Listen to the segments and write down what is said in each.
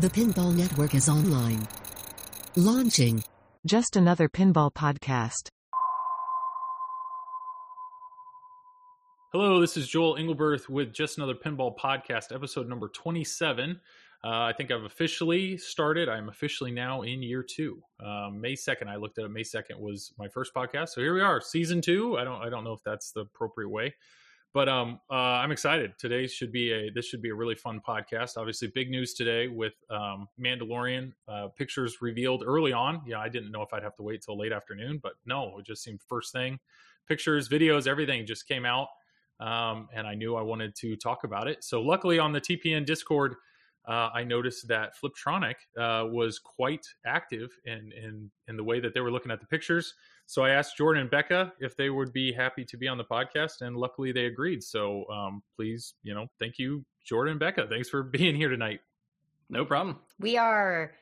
The Pinball Network is online. Launching. Just another pinball podcast. Hello, this is Joel Engelberth with Just Another Pinball Podcast, episode number 27. Uh, I think I've officially started. I'm officially now in year two. Um, May 2nd, I looked at it. May 2nd was my first podcast. So here we are, season two. I don't, I don't know if that's the appropriate way, but um, uh, I'm excited. Today should be a, this should be a really fun podcast. Obviously, big news today with um, Mandalorian uh, pictures revealed early on. Yeah, I didn't know if I'd have to wait till late afternoon, but no, it just seemed first thing. Pictures, videos, everything just came out. Um, and I knew I wanted to talk about it. So luckily on the TPN Discord, uh, I noticed that Fliptronic uh, was quite active in, in in the way that they were looking at the pictures. So I asked Jordan and Becca if they would be happy to be on the podcast, and luckily they agreed. So um, please, you know, thank you, Jordan and Becca. Thanks for being here tonight. No problem. We are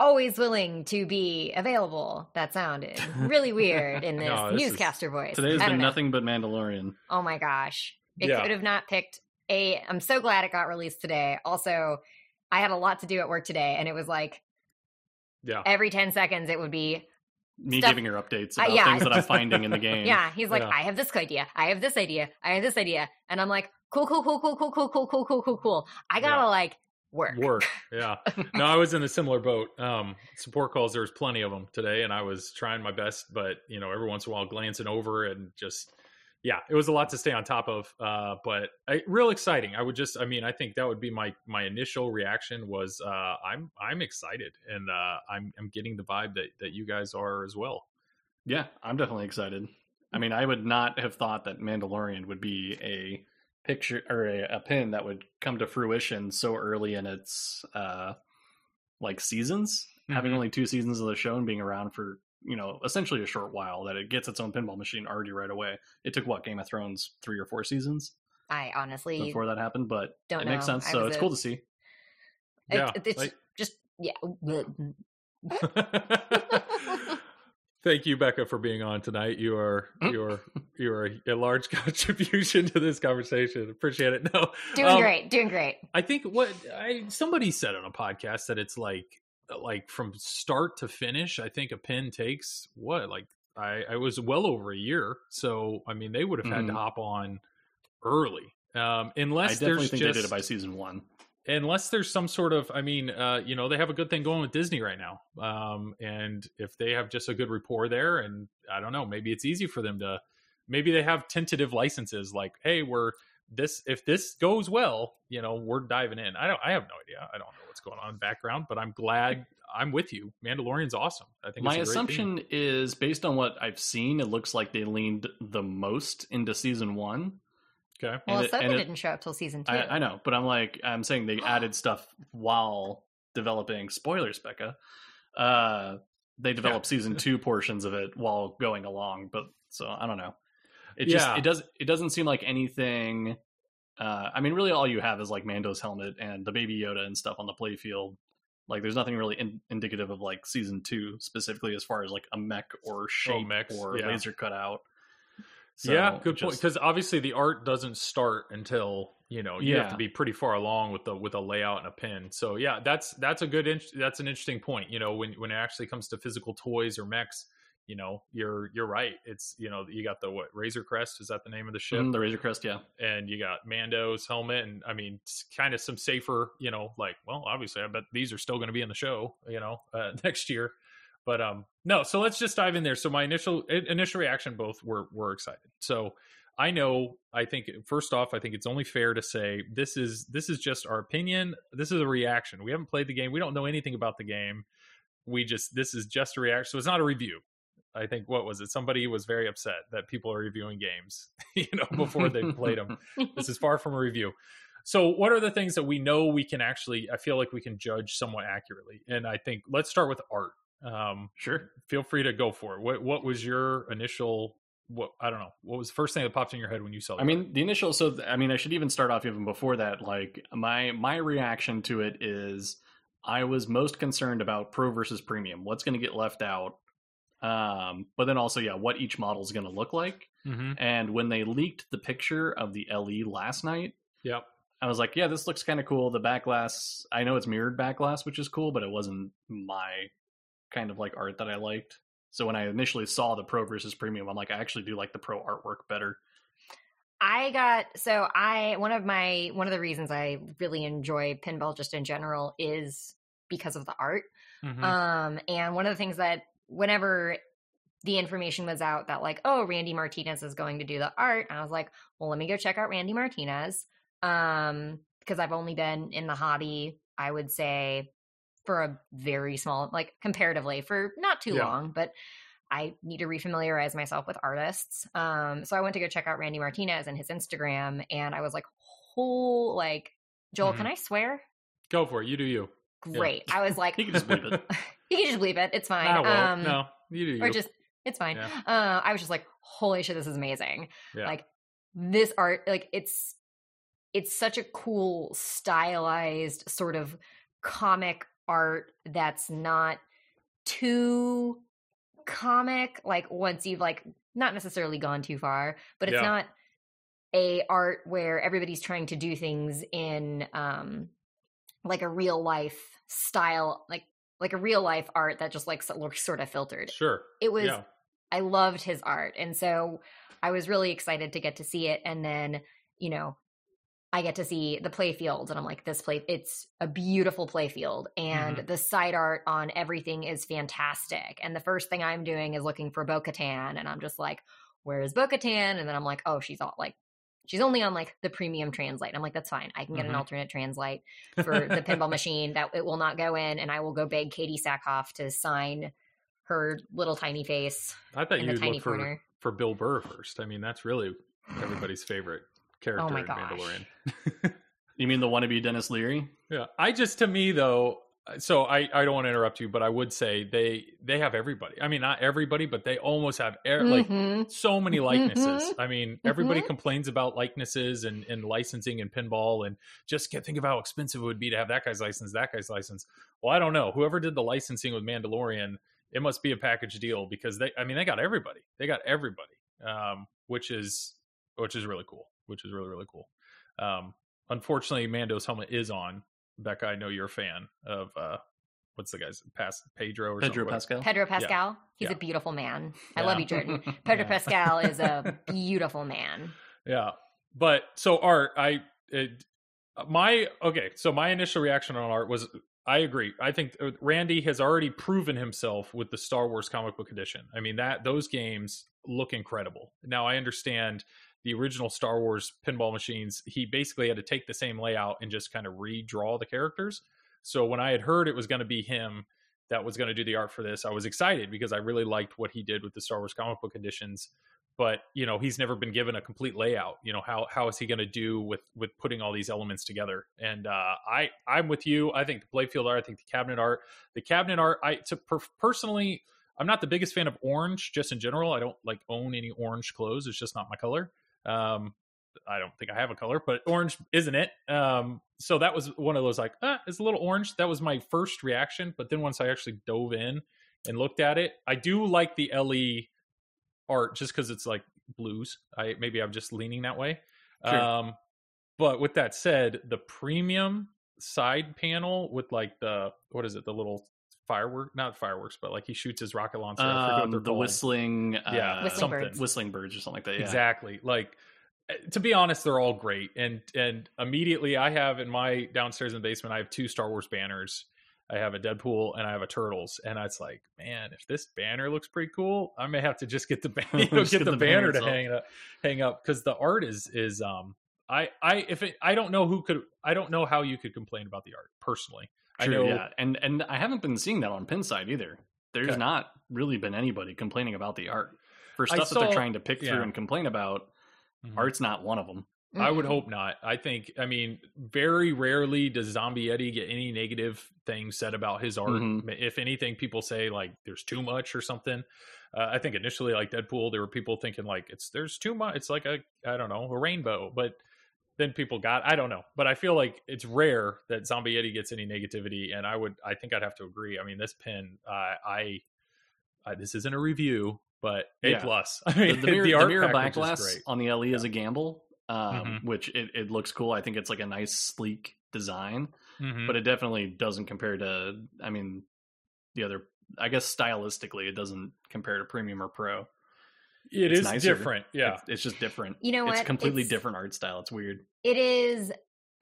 always willing to be available. That sounded really weird in this, No, this is- newscaster voice. Today's been know. nothing but Mandalorian. Oh my gosh. It Yeah. could have not picked a I'm so glad it got released today. Also, I had a lot to do at work today and it was like Yeah, every 10 seconds it would be Me Stuff- giving her updates Uh, about yeah. things that I'm finding in the game. Yeah, he's like Yeah. I have this idea. I have this idea. I have this idea. And I'm like cool cool cool cool cool cool cool cool cool cool cool. I got to Yeah. like work. work. Yeah. No, I was in a similar boat. Um, support calls, there was plenty of them today, and I was trying my best, but you know, every once in a while, glancing over and just, yeah, it was a lot to stay on top of. Uh, but I, real exciting. I would just, I mean, I think that would be my my initial reaction was, uh, I'm I'm excited, and uh, I'm I'm getting the vibe that that you guys are as well. Yeah, I'm definitely excited. I mean, I would not have thought that Mandalorian would be a picture or a, a pin that would come to fruition so early in its uh like seasons, having Mhm. only two seasons of the show and being around for you know essentially a short while. That it gets its own pinball machine already right away. It took what Game of Thrones three or four seasons I honestly before that happened, but don't it makes know. sense. I So it's a- cool to see. it- Yeah, it's like- just yeah. Thank you, Becca, for being on tonight. You are Mm. you are you are a large contribution to this conversation. Appreciate it. No, Doing um, great. Doing great. I think what I somebody said on a podcast that it's like like from start to finish. I think a pin takes what like I I was well over a year. So I mean, they would have had to Mhm. hop on early. Um, I definitely there's think just they did it by season one. unless there's some sort of i mean uh you know they have a good thing going with disney right now um and if they have just a good rapport there and i don't know maybe it's easy for them to maybe they have tentative licenses like hey we're this if this goes well you know we're diving in i don't i have no idea i don't know what's going on in the background but i'm glad i'm with you mandalorian's awesome i think My it's assumption theme. is based on what I've seen, it looks like they leaned the most into season one. okay Well, and it- Ahsoka and it- didn't show up till season two. I, I know, but I'm like, I'm saying they added stuff while developing spoilers, Becca. Uh, they developed season two portions of it while going along, but so I don't know. It just Yeah. it does it doesn't seem like anything. Uh, I mean, really, all you have is like Mando's helmet and the Baby Yoda and stuff on the playfield. Like, there's nothing really in, indicative of like season two specifically as far as like a mech or shape mechs, or yeah. laser cutout. So, yeah, good point. Because obviously the art doesn't start until you know you have to be pretty far along with the with a layout and a pin. So yeah, that's that's a good in- that's an interesting point. You know, when when it actually comes to physical toys or mechs, you know, you're you're right. It's you know you got the what Razor Crest is that the name of the ship, Mm, the Razor Crest, yeah. and you got Mando's helmet, and I mean, it's kind of some safer. You know, like well, obviously, I bet these are still going to be in the show. You know, uh, next year. But um, no. So let's just dive in there. So my initial initial reaction, both were were excited. So I know. I think first off, I think it's only fair to say this is this is just our opinion. This is a reaction. We haven't played the game. We don't know anything about the game. We just this is just a reaction. So it's not a review. I think what was it? Somebody was very upset that people are reviewing games, you know, before they played them. this is far from a review. So, what are the things that we know we can actually? I feel like we can judge somewhat accurately, and I think let's start with art. Um, Sure. feel free to go for it. What What was your initial? What I don't know. What was the first thing that popped in your head when you saw? I mean, the initial. So, I mean, I should even start off even before that. Like my my reaction to it is, I was most concerned about pro versus premium. What's going to get left out? Um, but then also, yeah, what each model is going to look like. mm-hmm. And when they leaked the picture of the LE last night, Yep. I was like, yeah, this looks kind of cool. The back glass, I know it's mirrored back glass, which is cool, but it wasn't my kind of like art that I liked. So when I initially saw the pro versus premium, I'm like, I actually do like the pro artwork better. I got so I one of my one of the reasons I really enjoy pinball just in general is because of the art. Mhm. Um, and one of the things that whenever the information was out that like, oh, Randy Martinez is going to do the art, I was like, well, let me go check out Randy Martinez. Um, because I've only been in the hobby, I would say, for a very small, like comparatively, for not too Yeah. long, but I need to refamiliarize myself with artists. Um, so I went to go check out Randy Martinez and his Instagram, and I was like, whole like, Joel, can Mhm. I swear? Go for it. You do you. Yeah. Great. I was like, You can just bleep it. you can just believe it. It's fine. Um, no, you do you. or just it's fine. Yeah. Uh, I was just like, holy shit, this is amazing. Yeah. Like this art, like it's it's such a cool stylized sort of comic art that's not too comic. Like once you've like not necessarily gone too far, but it's Yeah. not a art where everybody's trying to do things in um like a real life style like like a real life art that just like looks sort of filtered sure. it was yeah. I loved his art. And so I was really excited to get to see it. And then, you know, I get to see the play field and I'm like, this play, it's a beautiful play field. And Mm-hmm. the side art on everything is fantastic. And the first thing I'm doing is looking for Bo Katan. And I'm just like, where is Bo Katan? And then I'm like, oh, she's all like, she's only on like the premium translate. I'm like, that's fine. I can get Mhm. an alternate translate for the pinball machine that it will not go in. And I will go beg Katee Sackhoff to sign her little tiny face I thought in the you'd tiny look for corner. for Bill Burr first. I mean, that's really everybody's favorite character Oh my in gosh. Mandalorian. You mean the wannabe Denis Leary? Yeah, I just to me though. So I I don't want to interrupt you, but I would say they they have everybody. I mean, not everybody, but they almost have er, like Mhm. so many likenesses. Mhm. I mean, everybody Mhm. complains about likenesses and, and licensing and pinball, and just get think of how expensive it would be to have that guy's license, that guy's license. Well, I don't know. Whoever did the licensing with Mandalorian, it must be a package deal because they. I mean, they got everybody. They got everybody, um, which is which is really cool. Which is really really cool. Um, unfortunately, Mando's helmet is on. Becca, I know you're a fan of uh, what's the guy's past Pedro or Pedro something. Pascal. Pedro Pascal. He's Yeah. a beautiful man. I Yeah. love you, Jordan. Pedro Yeah. Pascal is a beautiful man. Yeah, but so art, I it, my okay. So my initial reaction on art was I agree. I think uh, Randy has already proven himself with the Star Wars comic book edition. I mean that those games look incredible. Now I understand the original Star Wars pinball machines. He basically had to take the same layout and just kind of redraw the characters. So when I had heard it was going to be him that was going to do the art for this, I was excited because I really liked what he did with the Star Wars comic book editions but you know he's never been given a complete layout. You know how how is he going to do with with putting all these elements together? And uh i i'm with you. I think the playfield art i think the cabinet art the cabinet art i to per- personally i'm not the biggest fan of orange just in general. I don't like own any orange clothes. It's just not my color um i don't think i have a color but orange isn't it um so that was one of those like ah, it's a little orange that was my first reaction but then once i actually dove in and looked at it i do like the le art just because it's like blues. I maybe I'm just leaning that way. Sure. Um, but with that said, the premium side panel with like the what is it, the little firework, not fireworks, but like he shoots his rocket launcher. I what Um, the called. whistling, Yeah, uh, Whistling something. birds. whistling birds or something like that. Yeah. Exactly. Like eh, to be honest, they're all great. And and immediately I have in my downstairs in the basement, I have two Star Wars banners. I have a Deadpool and I have a Turtles, and it's like, man, if this banner looks pretty cool, I may have to just get the ban- you know, get get the, the banner banner to hang up, hang up because the art is is um I I if it I don't know who could I don't know how you could complain about the art personally. I True, know yeah, and and I haven't been seeing that on Pinside either. There's Okay. not really been anybody complaining about the art for I stuff that they're trying to pick yeah. through and complain about. Mhm. Art's not one of them. I would hope not. I think, I mean, very rarely does Zombie Yeti get any negative things said about his art. Mhm. If anything, people say like there's too much or something. Uh, I think initially, like Deadpool, there were people thinking like it's there's too much. It's like a I don't know a rainbow, but then people got I don't know. But I feel like it's rare that Zombie Yeti gets any negativity, and I would I think I'd have to agree. I mean, this pin, uh, I, I this isn't a review, but A Yeah. plus. I The, mean, the mirror, the art mirror package is on the LE is a gamble. um, Mhm. which it, it looks cool. I think it's like a nice sleek design, Mhm. but it definitely doesn't compare to. I mean, the other. I guess stylistically, it doesn't compare to premium or pro. It it's is nicer. different. Yeah. It's, it's just different. You know what? It's completely It's- different art style. It's weird. it is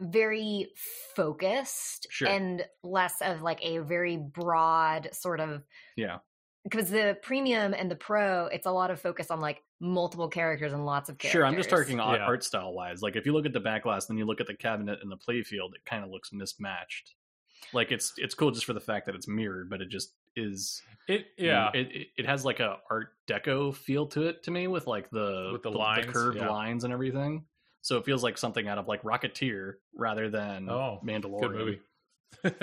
very focused Sure. and less of like a very broad sort of Yeah. because the premium and the pro it's a lot of focus on like multiple characters and lots of characters Sure, I'm just talking art, Yeah. art style wise. Like if you look at the back glass, then you look at the cabinet and the playfield, it kind of looks mismatched. Like it's it's cool just for the fact that it's mirrored, but it just is. It you know, yeah. it it, it has like a art deco feel to it to me with like the With the lines, curved yeah. lines and everything. So it feels like something out of like Rocketeer rather than Oh, Mandalorian. good movie.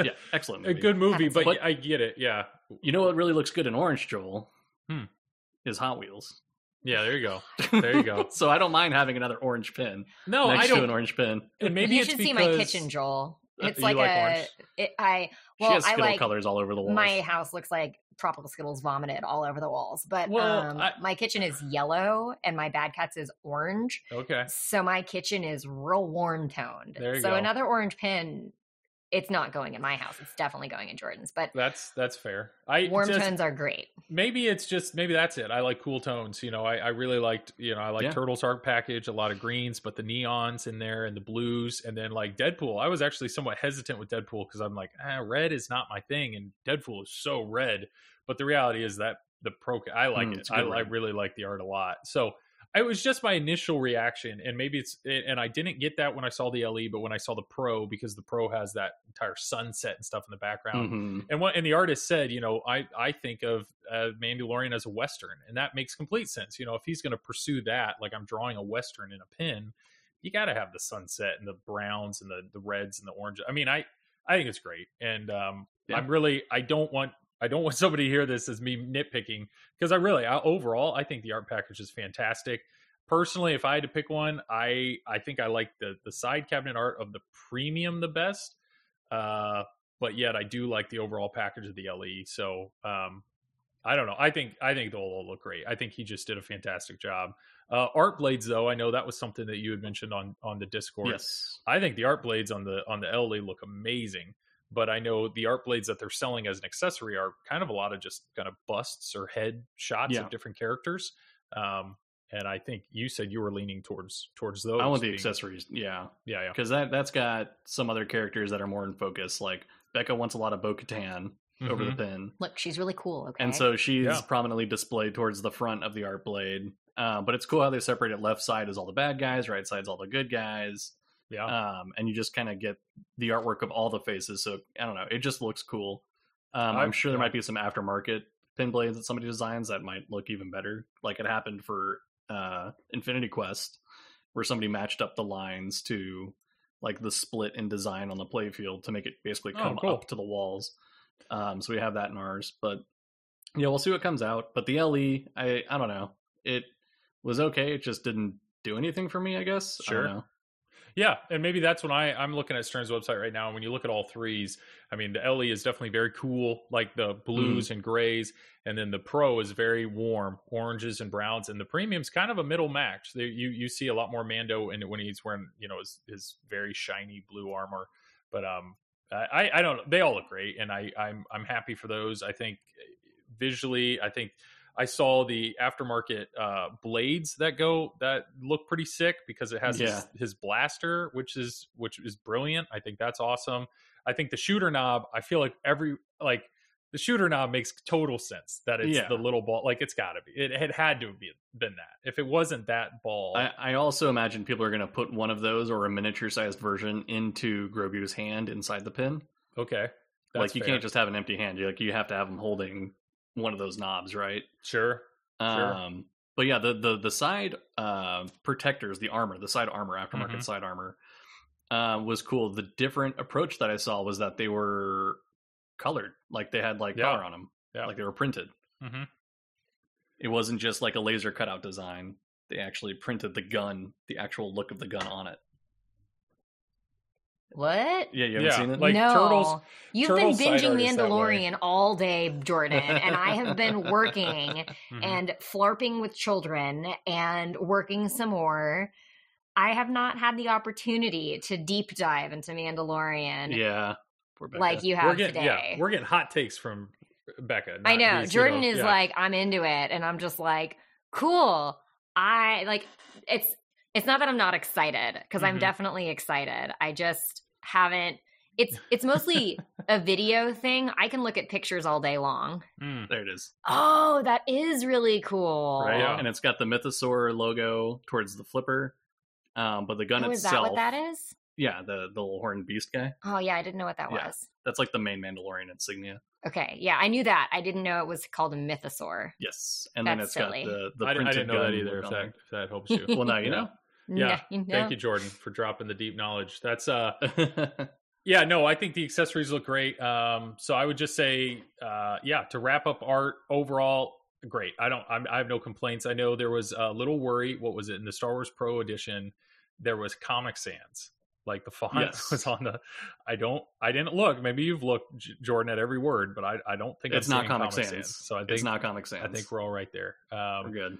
Yeah, excellent a good movie, Haven't but. I get it. Yeah. You know what really looks good in orange, Joel? Hmm. Is Hot Wheels. Yeah, there you go. There you go. so I don't mind having another orange pin No, next I to an don't. orange pin. And maybe you it's should see my kitchen joel it's like, like a orange? it, i well she has i like colors all over the walls. my house looks like tropical skittles vomited all over the walls but Well, um, I- my kitchen is yellow and my bad cats is orange Okay. so my kitchen is real warm toned There you so go. another orange pin it's not going in my house it's definitely going in jordan's but That's that's fair. I warm just, tones are great maybe it's just maybe that's it. I like cool tones. You know, I, I really liked you know I like Yeah. Turtles art package, a lot of greens, but the neons in there and the blues, and then like Deadpool. I was actually somewhat hesitant with Deadpool because I'm like, ah, red is not my thing, and Deadpool is so red. But the reality is that the pro, I like Mm, it. it's a I, good I really like the art a lot. So. It was just my initial reaction, and maybe it's, and I didn't get that when I saw the LE, but when I saw the Pro, because the Pro has that entire sunset and stuff in the background, Mhm. and what and the artist said, you know, I I think of uh, Mandalorian as a western, and that makes complete sense. You know, if he's going to pursue that, like I'm drawing a western in a pin, you got to have the sunset and the browns and the the reds and the orange. I mean, I I think it's great, and um, Yeah. I'm really I don't want I don't want somebody to hear this as me nitpicking because I really I, overall I think the art package is fantastic. Personally, if I had to pick one, I I think I like the the side cabinet art of the premium the best. Uh, but yet I do like the overall package of the LE. So um, I don't know. I think I think they'll all look great. I think he just did a fantastic job. Uh, art blades, though, I know that was something that you had mentioned on on the Discord. Yes. I think the art blades on the on the LE look amazing. But I know the art blades that they're selling as an accessory are kind of a lot of just kind of busts or head shots Yeah. of different characters. Um, and I think you said you were leaning towards towards those. I want the being- accessories. Yeah. Yeah, yeah. Because that, that's got some other characters that are more in focus. Like Becca wants a lot of Bo Katan over the Mhm. pin. look she's really cool okay And so she's Yeah. prominently displayed towards the front of the art blade. Uh, but it's cool how they separate it. Left side is all the bad guys, right side's all the good guys. Yeah. Um, and you just kind of get the artwork of all the faces. So I don't know, it just looks cool. Um, I'm sure there might be some aftermarket pin blades that somebody designs that might look even better. Like it happened for uh, Infinity Quest, where somebody matched up the lines to like the split in design on the playfield to make it basically Oh, come cool. up to the walls. Um, so we have that in ours, but yeah, we'll see what comes out. But the LE, I I don't know, it was okay. It just didn't do anything for me. I guess. I don't Sure. know. Yeah, and maybe that's when I I'm looking at Stern's website right now. And when you look at all threes, I mean, the LE is definitely very cool, like the blues Mm. and grays, and then the Pro is very warm, oranges and browns, and the Premium's kind of a middle match. There, you you see a lot more Mando and when he's wearing you know his, his very shiny blue armor, but um, I I don't. They all look great, and I I'm I'm happy for those. I think visually, I think I saw the aftermarket uh, blades that go that look pretty sick because it has Yeah. his, his blaster, which is which is brilliant. I think that's awesome. I think the shooter knob. I feel like every like the shooter knob makes total sense that it's Yeah. the little ball. Like it's got to be. It had had to have been, been that. If it wasn't that ball, I, I also imagine people are going to put one of those or a miniature sized version into Grogu's hand inside the pin. okay, like you fair. can't just have an empty hand. You like you have to have them holding one of those knobs, right? sure. Sure. Um, but yeah, the the the side uh, protectors, the armor, the side armor, aftermarket Mhm. side armor, uh, was cool. The different approach that I saw was that they were colored, like they had like Yeah. color on them, Yeah. like they were printed. hmm It wasn't just like a laser cutout design. They actually printed the gun, the actual look of the gun on it. What Yeah, you haven't Yeah, seen it? like no, Turtles- you've Turtles been binging art is that way. Mandalorian all day, Jordan, and I have been working Mhm. and flarping with children and working some more. I have not had the opportunity to deep dive into Mandalorian Yeah. Like you we're have getting today. yeah, we're getting hot takes from Becca. I know. these, you Jordan know, is yeah. like, I'm into it. And I'm just like, cool. I like it's it's not that I'm not excited because I'm Mhm. definitely excited. I just haven't it's it's mostly a video thing. I can look at pictures all day long. Mm. there it is. Oh, that is really cool. Right. Yeah. And it's got the Mythosaur logo towards the flipper. Um, but the gun Oh, is itself. that what that is? Yeah, the the little horned beast guy. Oh yeah, I didn't know what that Yeah. was. That's like the main Mandalorian insignia. Okay, yeah, I knew that. I didn't know it was called a mythosaur. Yes. And then That's it's silly. got the the I, I didn't know that either. look If that if that helps you. Well, now you know. Yeah. you know? Thank you, Jordan, for dropping the deep knowledge. That's uh Yeah, no, I think the accessories look great. Um, so I would just say, uh, yeah, to wrap up art overall, great. I don't, I'm, I have no complaints. I know there was a little worry. What was it in the Star Wars Pro edition? There was Comic Sans, like the font Yes. was on the. I don't, I didn't look. Maybe you've looked, J- Jordan, at every word, but I, I don't think It's I'm not seeing Comic Sans. So I think it's not Comic Sans. I think we're all right there. Um, we're good.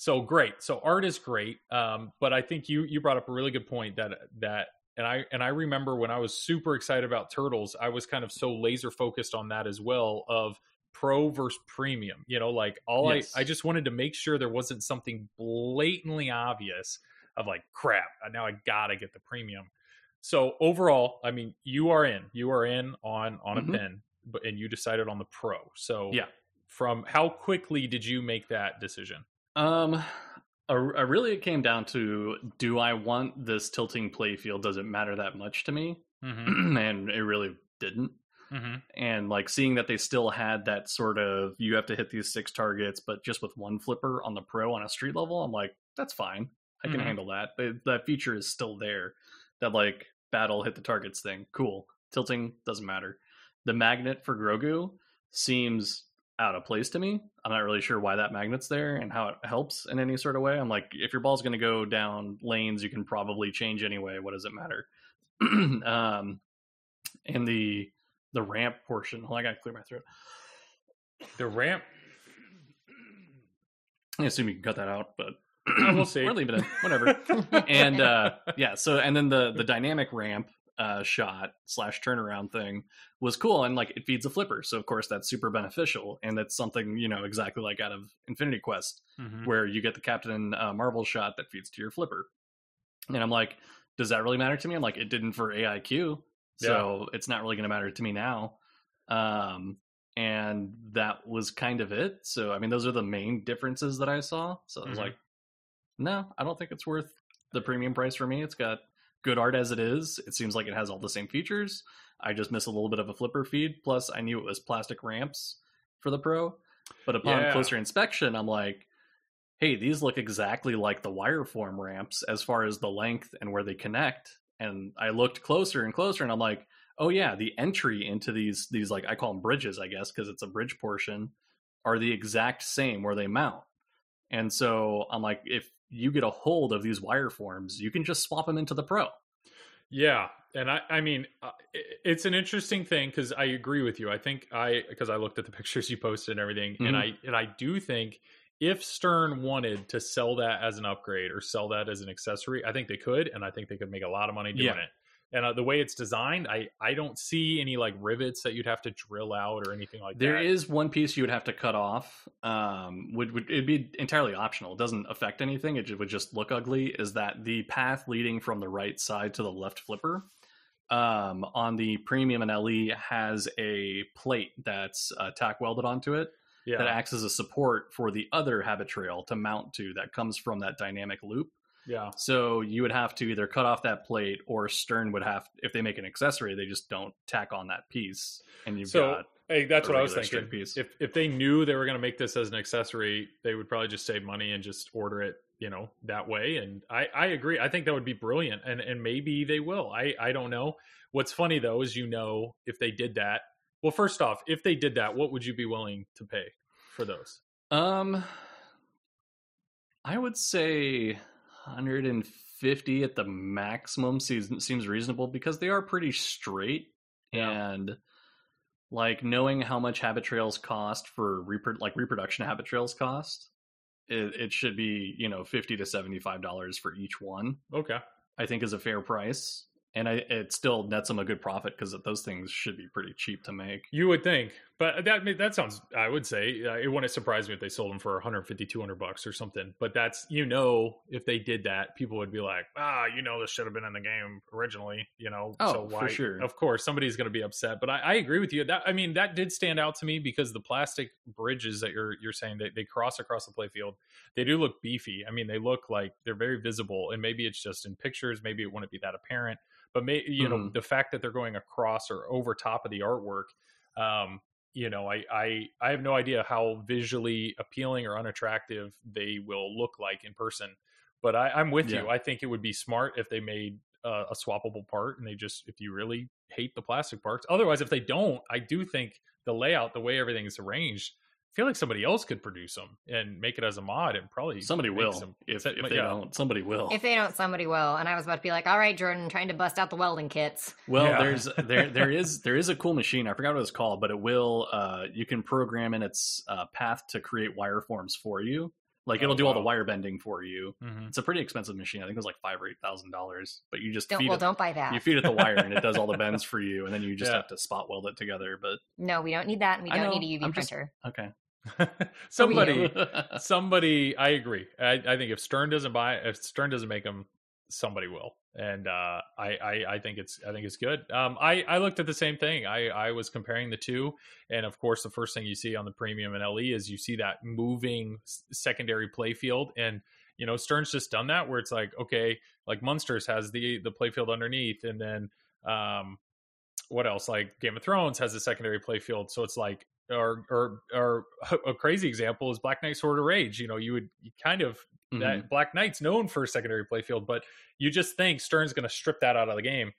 So great so art is great um but i think you you brought up a really good point that that and i and i remember when i was super excited about turtles i was kind of so laser focused on that as well of pro versus premium you know like all Yes. i i just wanted to make sure there wasn't something blatantly obvious of like crap now i gotta get the premium so overall i mean you are in you are in on on Mhm. a pin but and you decided on the pro so Yeah. from how quickly did you make that decision Um, uh, really, it came down to: Do I want this tilting playfield? Does it matter that much to me? mm-hmm. and it really didn't. Mm-hmm. And like seeing that they still had that sort of you have to hit these six targets, but just with one flipper on the pro on a street level, I'm like, that's fine. I can Mhm. handle that. But that feature is still there. That like battle hit the targets thing, cool. Tilting doesn't matter. The magnet for Grogu seems out of place to me. I'm not really sure why that magnet's there and how it helps in any sort of way. I'm like, if your ball's going to go down lanes, you can probably change anyway. What does it matter? um, and the the ramp portion. On, I gotta clear my throat. The ramp. I assume you can cut that out, but we'll see. We're leaving it in. Whatever. and uh yeah so and then the the dynamic ramp uh shot slash turnaround thing was cool and like it feeds a flipper. So of course that's super beneficial and that's something you know exactly like out of infinity quest Mhm. where you get the captain uh, marvel shot that feeds to your flipper. And i'm like does that really matter to me? I'm like it didn't for aiq so it's not really going to matter to me now. Um and that was kind of it. So i mean those are the main differences that i saw. So i was Mhm. like no i don't think it's worth the premium price for me. It's got good art as it is it seems like it has all the same features. I just miss a little bit of a flipper feed plus i knew it was plastic ramps for the pro. But upon Yeah. closer inspection i'm like hey these look exactly like the wireform ramps as far as the length and where they connect. And i looked closer and closer and i'm like oh yeah the entry into these these like i call them bridges i guess because it's a bridge portion are the exact same where they mount. And so i'm like if you get a hold of these wire forms, you can just swap them into the pro Yeah, and I, I mean, uh, it's an interesting thing because I agree with you. I think I, because I looked at the pictures you posted and everything, and Mhm. I, and I do think if Stern wanted to sell that as an upgrade or sell that as an accessory, I think they could, and I think they could make a lot of money doing Yeah. it. And uh, the way it's designed, I, I don't see any like rivets that you'd have to drill out or anything like There There is one piece you would have to cut off. Um, would, would it'd be entirely optional. It doesn't affect anything. It would just look ugly. Is that the path leading from the right side to the left flipper? Um, on the premium and LE has a plate that's uh, tack welded onto it yeah. that acts as a support for the other habit trail to mount to that comes from that dynamic loop. Yeah. So you would have to either cut off that plate or Stern would have if they make an accessory, they just don't tack on that piece. And you've So got hey, that's what I was thinking. piece. If if they knew they were going to make this as an accessory, they would probably just save money and just order it, you know, that way. And I I agree. I think that would be brilliant. And and maybe they will. I I don't know. What's funny though is you know if they did that. Well, first off, if they did that, what would you be willing to pay for those? Um, I would say 150 at the maximum seems seems reasonable because they are pretty straight Yeah. and like knowing how much habit trails cost for repro- like reproduction habit trails cost it, it should be you know fifty to seventy five dollars for each one. Okay. I think is a fair price, and I, it still nets them a good profit because those things should be pretty cheap to make. You would think, but that that sounds. I would say uh, it wouldn't surprise me if they sold them for 150, 200 bucks or something. But that's you know, if they did that, people would be like, ah, you know, this should have been in the game originally. You know, Oh, so for sure. Of course, somebody's going to be upset. But I, I agree with you. That I mean, that did stand out to me because the plastic bridges that you're you're saying they, they cross across the playfield, they do look beefy. I mean, they look like they're very visible, and maybe it's just in pictures. Maybe it wouldn't be that apparent. But may, you know, Mhm. the fact that they're going across or over top of the artwork, um, you know, I, I I have no idea how visually appealing or unattractive they will look like in person. But I, I'm with you. I think it would be smart if they made uh, a swappable part, and they just if you really hate the plastic parts. Otherwise, if they don't, I do think the layout, the way everything is arranged, feel like somebody else could produce them and make it as a mod and probably Somebody will some- if, if they yeah. don't. Somebody will. If they don't, somebody will. And I was about to be like, all right, Jordan, trying to bust out the welding kits. Well, Yeah. there's there there is there is a cool machine. I forgot what it's called, but it will uh you can program in its uh, path to create wire forms for you. Like Oh, it'll do all the wire bending for you. Mhm. It's a pretty expensive machine. I think it was like five or eight thousand dollars. But you just Don't feed well, it don't buy that. you feed it the wire and it does all the bends for you, and then you just Yeah. have to spot weld it together. But no, we don't need that, and we I don't know, need a UV I'm just- printer. okay, somebody somebody i agree I, I think if stern doesn't buy if stern doesn't make them somebody will and uh I, I i think it's i think it's good. Um i i looked at the same thing. I i was comparing the two and of course the first thing you see on the premium and le is you see that moving secondary play field and you know stern's just done that where it's like okay like munsters has the the play field underneath and then um what else? Like game of thrones has a secondary play field so it's like or or or a crazy example is black knight sword of rage you know you would you kind of Mhm. that black knight's known for a secondary playfield but you just think stern's going to strip that out of the game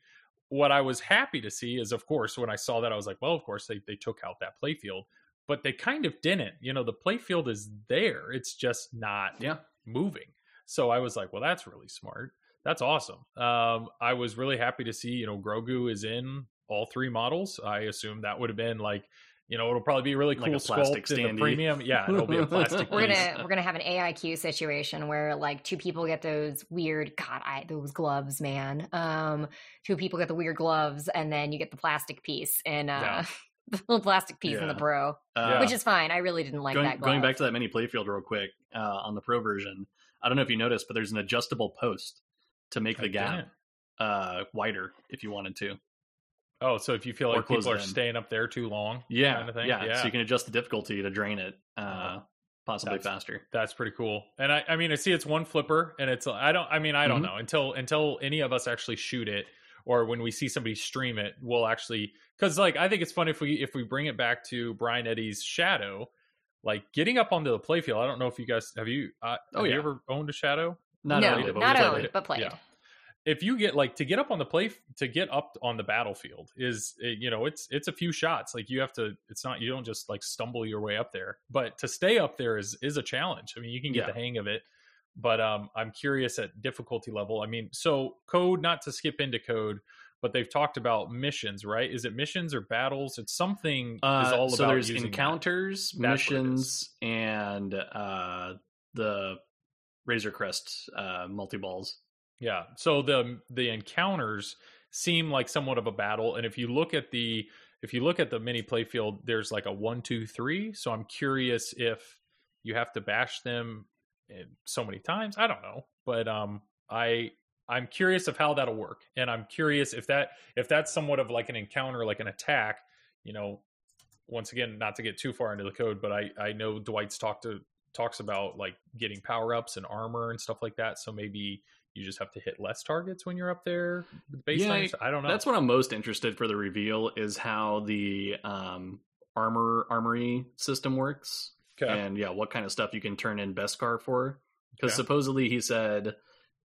what i was happy to see is of course when i saw that i was like well of course they, they took out that playfield but they kind of didn't you know the playfield is there it's just not yeah. moving. So I was like, well, that's really smart. That's awesome. Um, I was really happy to see, you know, Grogu is in all three models. I assume that would have been like, you know, it'll probably be a really Like cool a plastic sculpt in standee. the premium. Yeah, it'll be a plastic. We're gonna we're gonna have an AIQ situation where like two people get those weird God, I those gloves, man. Um, two people get the weird gloves, and then you get the plastic piece and uh, Yeah. the little plastic piece in the Yeah. Pro, Uh, which is fine. I really didn't like going, that. Glove. going back to that mini playfield real quick uh, on the pro version i don't know if you noticed but there's an adjustable post to make I the gap uh, wider if you wanted to Oh, so if you feel like people are in. staying up there too long, yeah kind of thing. yeah. yeah. so you can adjust the difficulty to drain it uh, Uh-huh. possibly That's- faster That's pretty cool. And I, I mean, I see it's one flipper, and it's I don't, I mean, I don't Mhm. know until until any of us actually shoot it, or when we see somebody stream it, we'll actually because like I think it's fun if we if we bring it back to Brian Eddy's Shadow, like getting up onto the playfield. I don't know if you guys have you. Uh, Oh, have you yeah. ever owned a Shadow? not no, only, but not owned, it. but played. Yeah. If you get like to get up on the play to get up on the battlefield is eh, you know it's it's a few shots. Like you have to it's not you don't just like stumble your way up there. But to stay up there is is a challenge. I mean you can get Yeah. the hang of it. But um i'm curious at difficulty level. I mean so code not to skip into code but they've talked about missions right? Is it missions or battles? It's something is Uh, all so about there's that. encounters That's missions and uh, the razor crest uh, multi-balls Yeah. So the the encounters seem like somewhat of a battle, and if you look at the if you look at the mini playfield, there's like a one, two, three. So I'm curious if you have to bash them so many times. I don't know, but um, I I'm curious of how that'll work, and I'm curious if that if that's somewhat of like an encounter, like an attack. You know, once again, not to get too far into the code, but I I know Dwight's talked to talks about like getting power ups and armor and stuff like that. So maybe you just have to hit less targets when you're up there. with Yeah, Baselines. I don't know. That's what I'm most interested for the reveal is how the um, armor armory system works, okay. and yeah, what kind of stuff you can turn in Beskar for. Because Okay. supposedly he said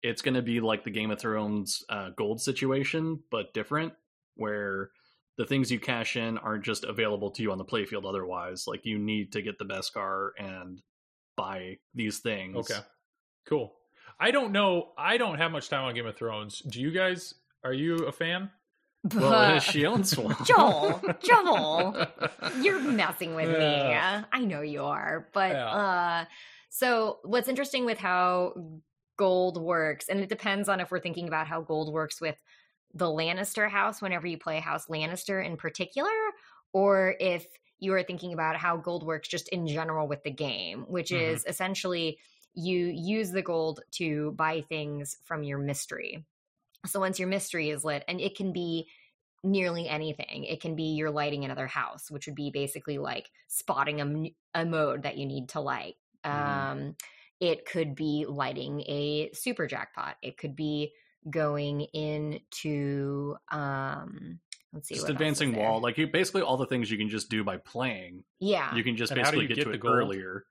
it's going to be like the Game of Thrones uh, gold situation, but different, where the things you cash in aren't just available to you on the playfield. Otherwise, like you need to get the Beskar and buy these things. Okay. Cool. I don't know. I don't have much time on Game of Thrones. Do you guys? Are you a fan? Well, she owns one. Joel, Joel, you're messing with me. I know you are, but Yeah. uh So, what's interesting with how gold works, and it depends on if we're thinking about how gold works with the Lannister house whenever you play House Lannister in particular, or if you are thinking about how gold works just in general with the game, which Mhm. is essentially you use the gold to buy things from your mystery. So once your mystery is lit, and it can be nearly anything, it can be you're lighting another house, which would be basically like spotting a mode that you need to light. Mhm. Um, it could be lighting a super jackpot. It could be going into um, let's see, just what else is advancing wall, like you basically all the things you can just do by playing. yeah, You can just And basically get, get to the it gold? earlier.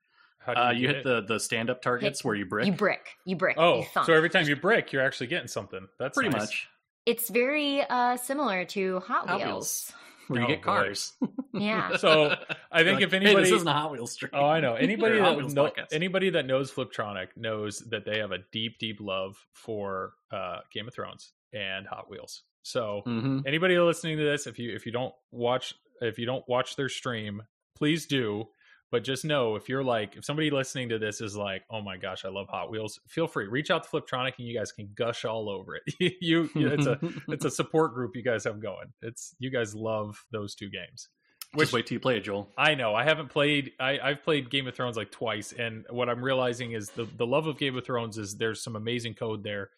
How do Uh, you, you hit it? the the stand up targets Hit- where you brick. you brick, you brick. Oh, you thump. so every time you brick, you're actually getting something. That's pretty nice. much it's very uh, similar to Hot, Hot Wheels. Wheels. where you Oh, get cars. Yeah. So I think Like, if hey, anybody, this isn't a Hot Wheels stream. oh, I know anybody that Wheels know, anybody that knows Fliptronic knows that they have a deep, deep love for uh, Game of Thrones and Hot Wheels. So hmm anybody listening to this, if you if you don't watch if you don't watch their stream, please do. But just know if you're like if somebody listening to this is like, oh my gosh, I love Hot Wheels, feel free reach out to Fliptronic and you guys can gush all over it. you, you it's a it's a support group you guys have going. It's you guys love those two games. Just wait till you play it, Joel. I know I haven't played. I, I've played Game of Thrones like twice, and what I'm realizing is the the love of Game of Thrones is there's some amazing code there,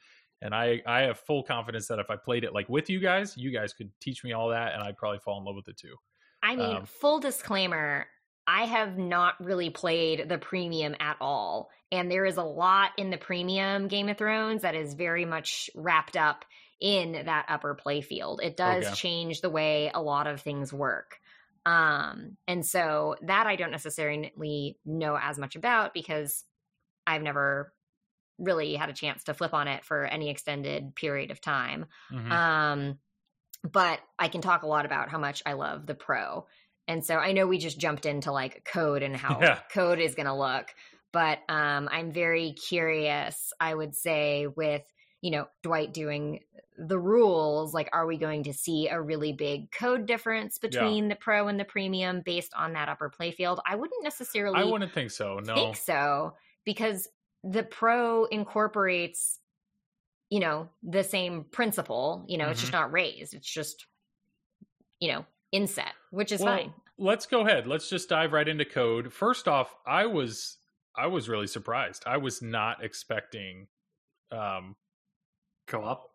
and I I have full confidence that if I played it like with you guys, you guys could teach me all that, and I'd probably fall in love with it too. I mean, Um, full disclaimer, I have not really played the premium at all. And there is a lot in the premium Game of Thrones that is very much wrapped up in that upper playfield. It does Okay. change the way a lot of things work. Um, and so that I don't necessarily know as much about because I've never really had a chance to flip on it for any extended period of time. Mhm. Um, but I can talk a lot about how much I love the pro. And so I know we just jumped into like code and how Yeah. code is going to look, but um, I'm very curious, I would say, with, you know, Dwight doing the rules, like, are we going to see a really big code difference between the pro and the premium based on that upper playfield? I wouldn't necessarily I wouldn't think so. No, think so because the pro incorporates you know the same principle you know it's Mm-hmm. just not raised it's just you know inset which is Well, fine Let's go ahead. Let's just dive right into code. First off, I was I was really surprised. I was not expecting. Um, Co-op.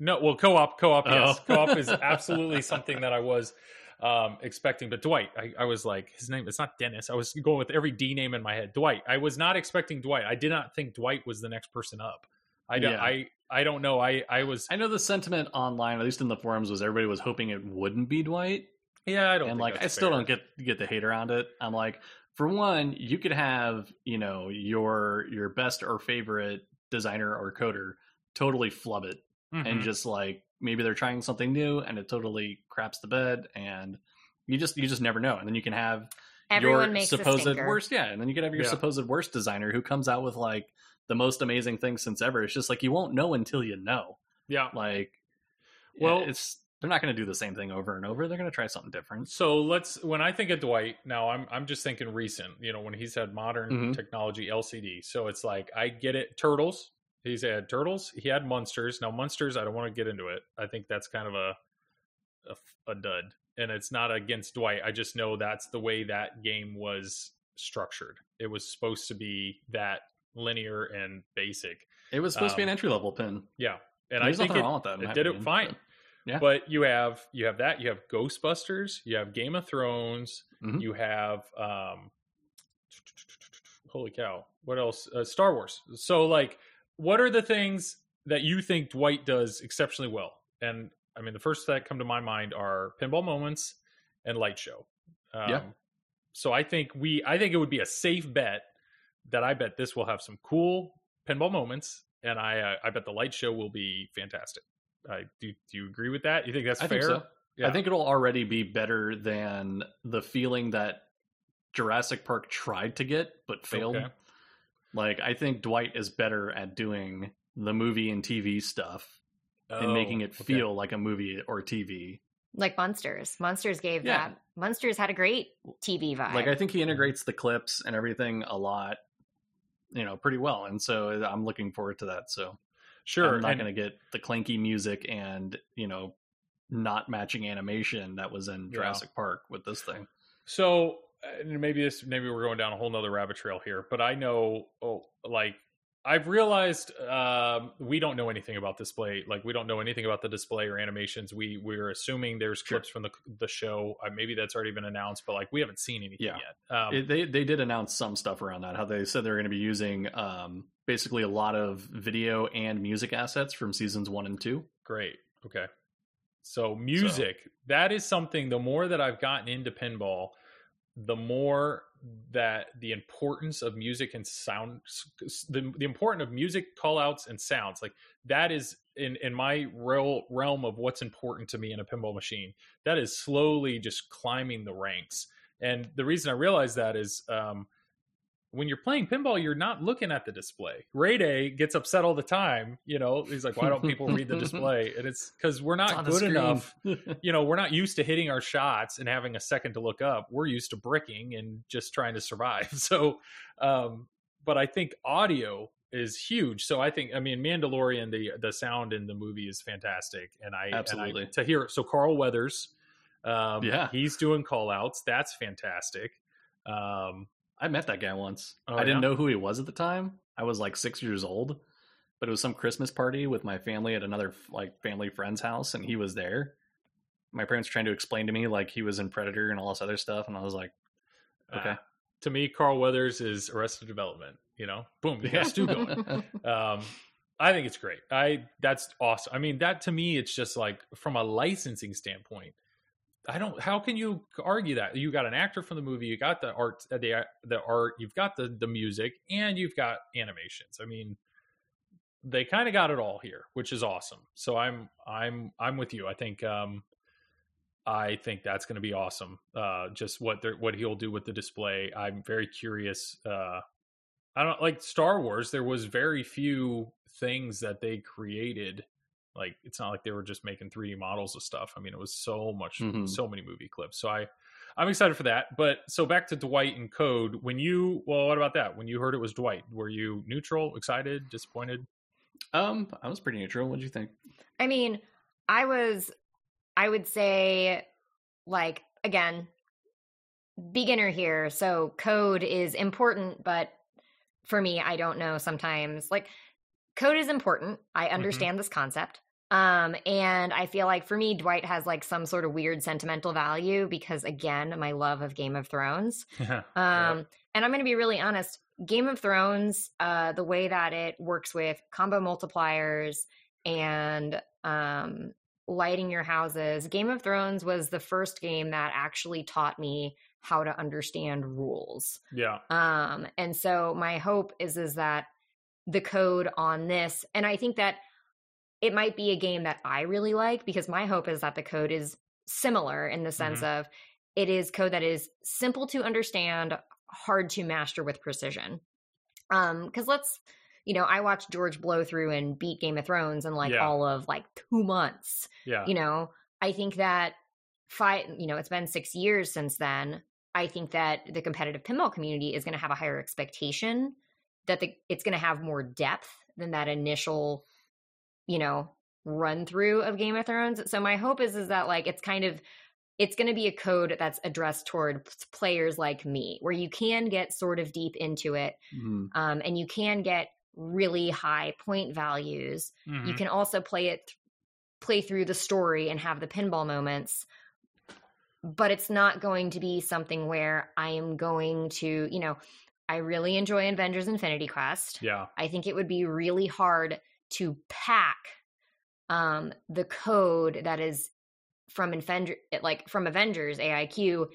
No, well, co-op, co-op, Oh. yes, co-op is absolutely something that I was um, expecting. But Dwight, I, I was like, his name. It's not Dennis. I was going with every D name in my head. Dwight. I was not expecting Dwight. I did not think Dwight was the next person up. I. Yeah. I I don't know. I I was. I know the sentiment online, at least in the forums, was everybody was hoping it wouldn't be Dwight. Yeah, I don't. and think like I that's still fair. don't get get the hate around it. I'm like, for one, you could have you know your your best or favorite designer or coder totally flub it and Mhm. just like maybe they're trying something new and it totally craps the bed and you just you just never know. And then you can have everyone your makes supposed worst yeah, and then you could have your Yeah. supposed worst designer who comes out with like the most amazing thing since ever. It's just like you won't know until you know. yeah. Like, Well- it's they're not going to do the same thing over and over. They're going to try something different. So let's. When I think of Dwight, now I'm I'm just thinking recent. You know, when he's had modern Mhm. technology LCD. So it's like I get it. Turtles. He's had turtles. He had Munsters. Now Munsters. I don't want to get into it. I think that's kind of a a, a dud, and it's not against Dwight. I just know that's the way that game was structured. It was supposed to be that linear and basic. It was supposed to be Um, an entry level pin. Yeah, and I think it, wrong with that. it did it fine. but- Yeah. But you have you have that. You have Ghostbusters. You have Game of Thrones. Mhm. You have um, holy cow! What else? Uh, Star Wars. So like, what are the things that you think Dwight does exceptionally well? And I mean, the first that come to my mind are pinball moments and light show. Um, Yeah. So I think we. I think it would be a safe bet that I bet this will have some cool pinball moments, and I uh, I bet the light show will be fantastic. I do. Do you agree with that? You think that's I fair? think so. Yeah. I think it'll already be better than the feeling that Jurassic Park tried to get but failed. Okay. Like I think Dwight is better at doing the movie and TV stuff and making Oh, it okay. feel like a movie or TV. like Munsters Munsters gave Yeah. that Munsters had a great tv vibe Like I think he integrates the clips and everything a lot you know pretty well, and so uh, I'm looking forward to that. So Sure. I'm not going to get the clanky music and you know not matching animation that was in Yeah. Jurassic Park with this thing. So and maybe this maybe we're going down a whole nother rabbit trail here, but I know oh like I've realized um, we don't know anything about display. Like we don't know anything about the display or animations. We we're assuming there's Sure. clips from the the show. Uh, maybe that's already been announced, but like we haven't seen anything Yeah. yet. Um, It, they they did announce some stuff around that. How they said they're going to be using um, basically a lot of video and music assets from seasons one and two. Great. Okay. So music, that is something the more that I've gotten into pinball, the more that the importance of music and sound the, the importance of music call outs and sounds like that is in in my real realm of what's important to me in a pinball machine. That is slowly just climbing the ranks. And the reason i realize that is um when you're playing pinball, you're not looking at the display. Ray Day gets upset all the time. You know, he's like, why don't people read the display? And it's because we're not good enough. You know, we're not used to hitting our shots and having a second to look up. We're used to bricking and just trying to survive. So, um, but I think audio is huge. So I think, I mean, Mandalorian, the the sound in the movie is fantastic, and I Absolutely. and I, to hear. So Carl Weathers, um, Yeah. he's doing call outs. That's fantastic. Um, I met that guy once. Oh, I didn't yeah? know who he was at the time. I was like six years old, but it was some Christmas party with my family at another like family friend's house, and he was there. My parents were trying to explain to me like he was in Predator and all this other stuff, and I was like, Okay. Uh, to me, Carl Weathers is Arrested Development. You know, boom, you got stew going. Um, I think it's great. I that's awesome. I mean, that to me, it's just like from a licensing standpoint. I don't. How can you argue that you got an actor from the movie, you got the art, uh, the the art, you've got the the music, and you've got animations. I mean, they kind of got it all here, which is awesome. So I'm I'm I'm with you. I think um, I think that's going to be awesome. Uh, just what they're, what he'll do with the display. I'm very curious. Uh, I don't like Star Wars. There was very few things that they created. Like it's not like they were just making 3D models of stuff. I mean, it was so much, Mhm. so many movie clips. So I, I'm excited for that. But so back to Dwight and Code. When you, well, what about that? When you heard it was Dwight, were you neutral, excited, disappointed? um, I was pretty neutral. What do you think? I mean, I was, I would say, like, again, beginner here. So code is important, but for me, I don't know sometimes. Like, code is important. I understand this concept. Um, and I feel like for me, Dwight has like some sort of weird sentimental value because, again, my love of Game of Thrones. Yeah. Um, and I'm going to be really honest. Game of Thrones, uh, the way that it works with combo multipliers and um, lighting your houses, Game of Thrones was the first game that actually taught me how to understand rules. yeah. Um, and so my hope is is that the code on this, and I think that it might be a game that I really like because my hope is that the code is similar in the sense of it is code that is simple to understand, hard to master with precision. Um, because let's you know, I watched George blow through and beat Game of Thrones in like Yeah. all of like two months Yeah. you know i think that five you know it's been six years since then i think that the competitive pinball community is going to have a higher expectation that the, it's going to have more depth than that initial you know run through of game of thrones so my hope is is that like it's kind of it's going to be a code that's addressed toward players like me where you can get sort of deep into it Mhm. um, and you can get really high point values you Mhm. can also play it play through the story and have the pinball moments but it's not going to be something where i am going to you know i really enjoy avengers infinity quest yeah. i think it would be really hard to pack um the code that is from Avenger, like from avengers aiq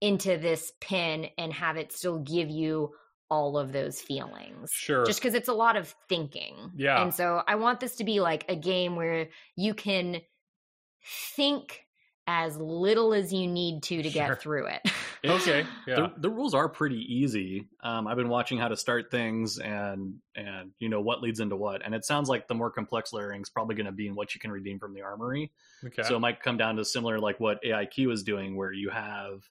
into this pin and have it still give you all of those feelings Sure. just because it's a lot of thinking. Yeah. And so I want this to be like a game where you can think as little as you need to to Sure. get through it. okay. Yeah. The, the rules are pretty easy. Um, I've been watching how to start things and and you know what leads into what, and it sounds like the more complex layering is probably going to be in what you can redeem from the armory. okay. So it might come down to similar like what AIQ is doing, where you have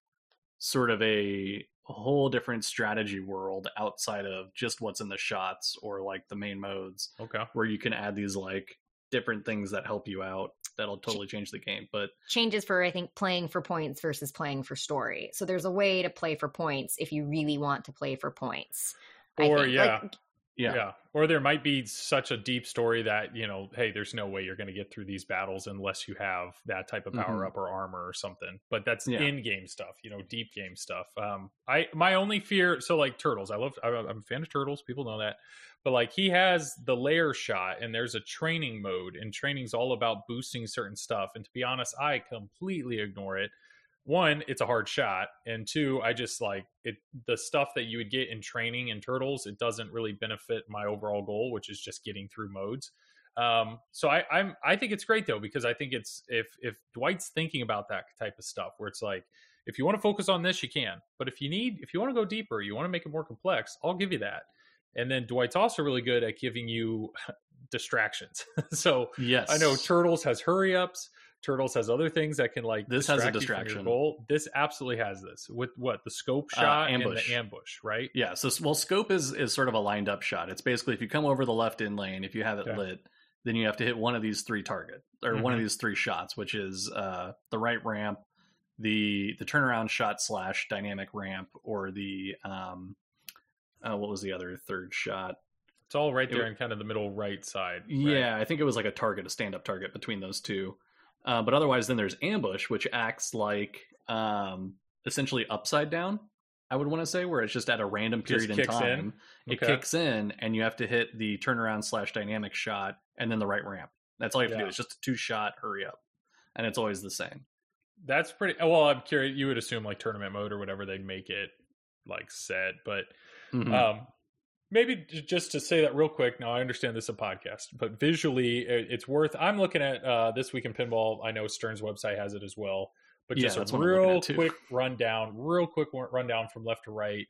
sort of a a whole different strategy world outside of just what's in the shots or like the main modes Okay. where you can add these like different things that help you out that'll totally change the game. But changes for I think playing for points versus playing for story. So there's a way to play for points if you really want to play for points. Or, yeah. Like, yeah, Yeah. Or there might be such a deep story that, you know, hey, there's no way you're going to get through these battles unless you have that type of power Mhm. up or armor or something. But that's Yeah. in game stuff, you know, deep game stuff. Um, I, my only fear, so like turtles, I love, I'm a fan of turtles. People know that. But like he has the layer shot and there's a training mode and training's all about boosting certain stuff. And to be honest, I completely ignore it one it's a hard shot and two i just like it the stuff that you would get in training in turtles it doesn't really benefit my overall goal which is just getting through modes um so i i'm i think it's great though because i think it's if if dwight's thinking about that type of stuff where it's like if you want to focus on this you can but if you need if you want to go deeper you want to make it more complex i'll give you that and then dwight's also really good at giving you distractions so yes, I know Turtles has hurry ups. Turtles has other things that can like This has a distract you from your distraction. goal. This absolutely has this with what the scope Uh, shot ambush. and the ambush, right? Yeah, so well, scope is is sort of a lined up shot. It's basically if you come over the left in lane, if you have it Yeah. lit, then you have to hit one of these three target or one of Mhm. these three shots, which is uh, the right ramp, the the turnaround shot slash dynamic ramp, or the um, uh, what was the other third shot? It's all right there w- in kind of the middle right side. right? Yeah, I think it was like a target, a stand up target between those two. Uh, but otherwise, then there's ambush, which acts like um, essentially upside down. I would want to say where it's just at a random period in kicks in? time. It Okay. kicks in, and you have to hit the turnaround slash dynamic shot, and then the right ramp. That's all you have to do. It's just a two shot hurry up, and it's always the same. That's pretty. Well, I'm curious. You would assume like tournament mode or whatever they'd make it like set, but Mhm. um maybe just to say that real quick now i understand this is a podcast but visually it's worth i'm looking at uh this week in pinball. I know stern's website has it as well but Yeah, just a what I'm looking real quick rundown real quick rundown from left to right.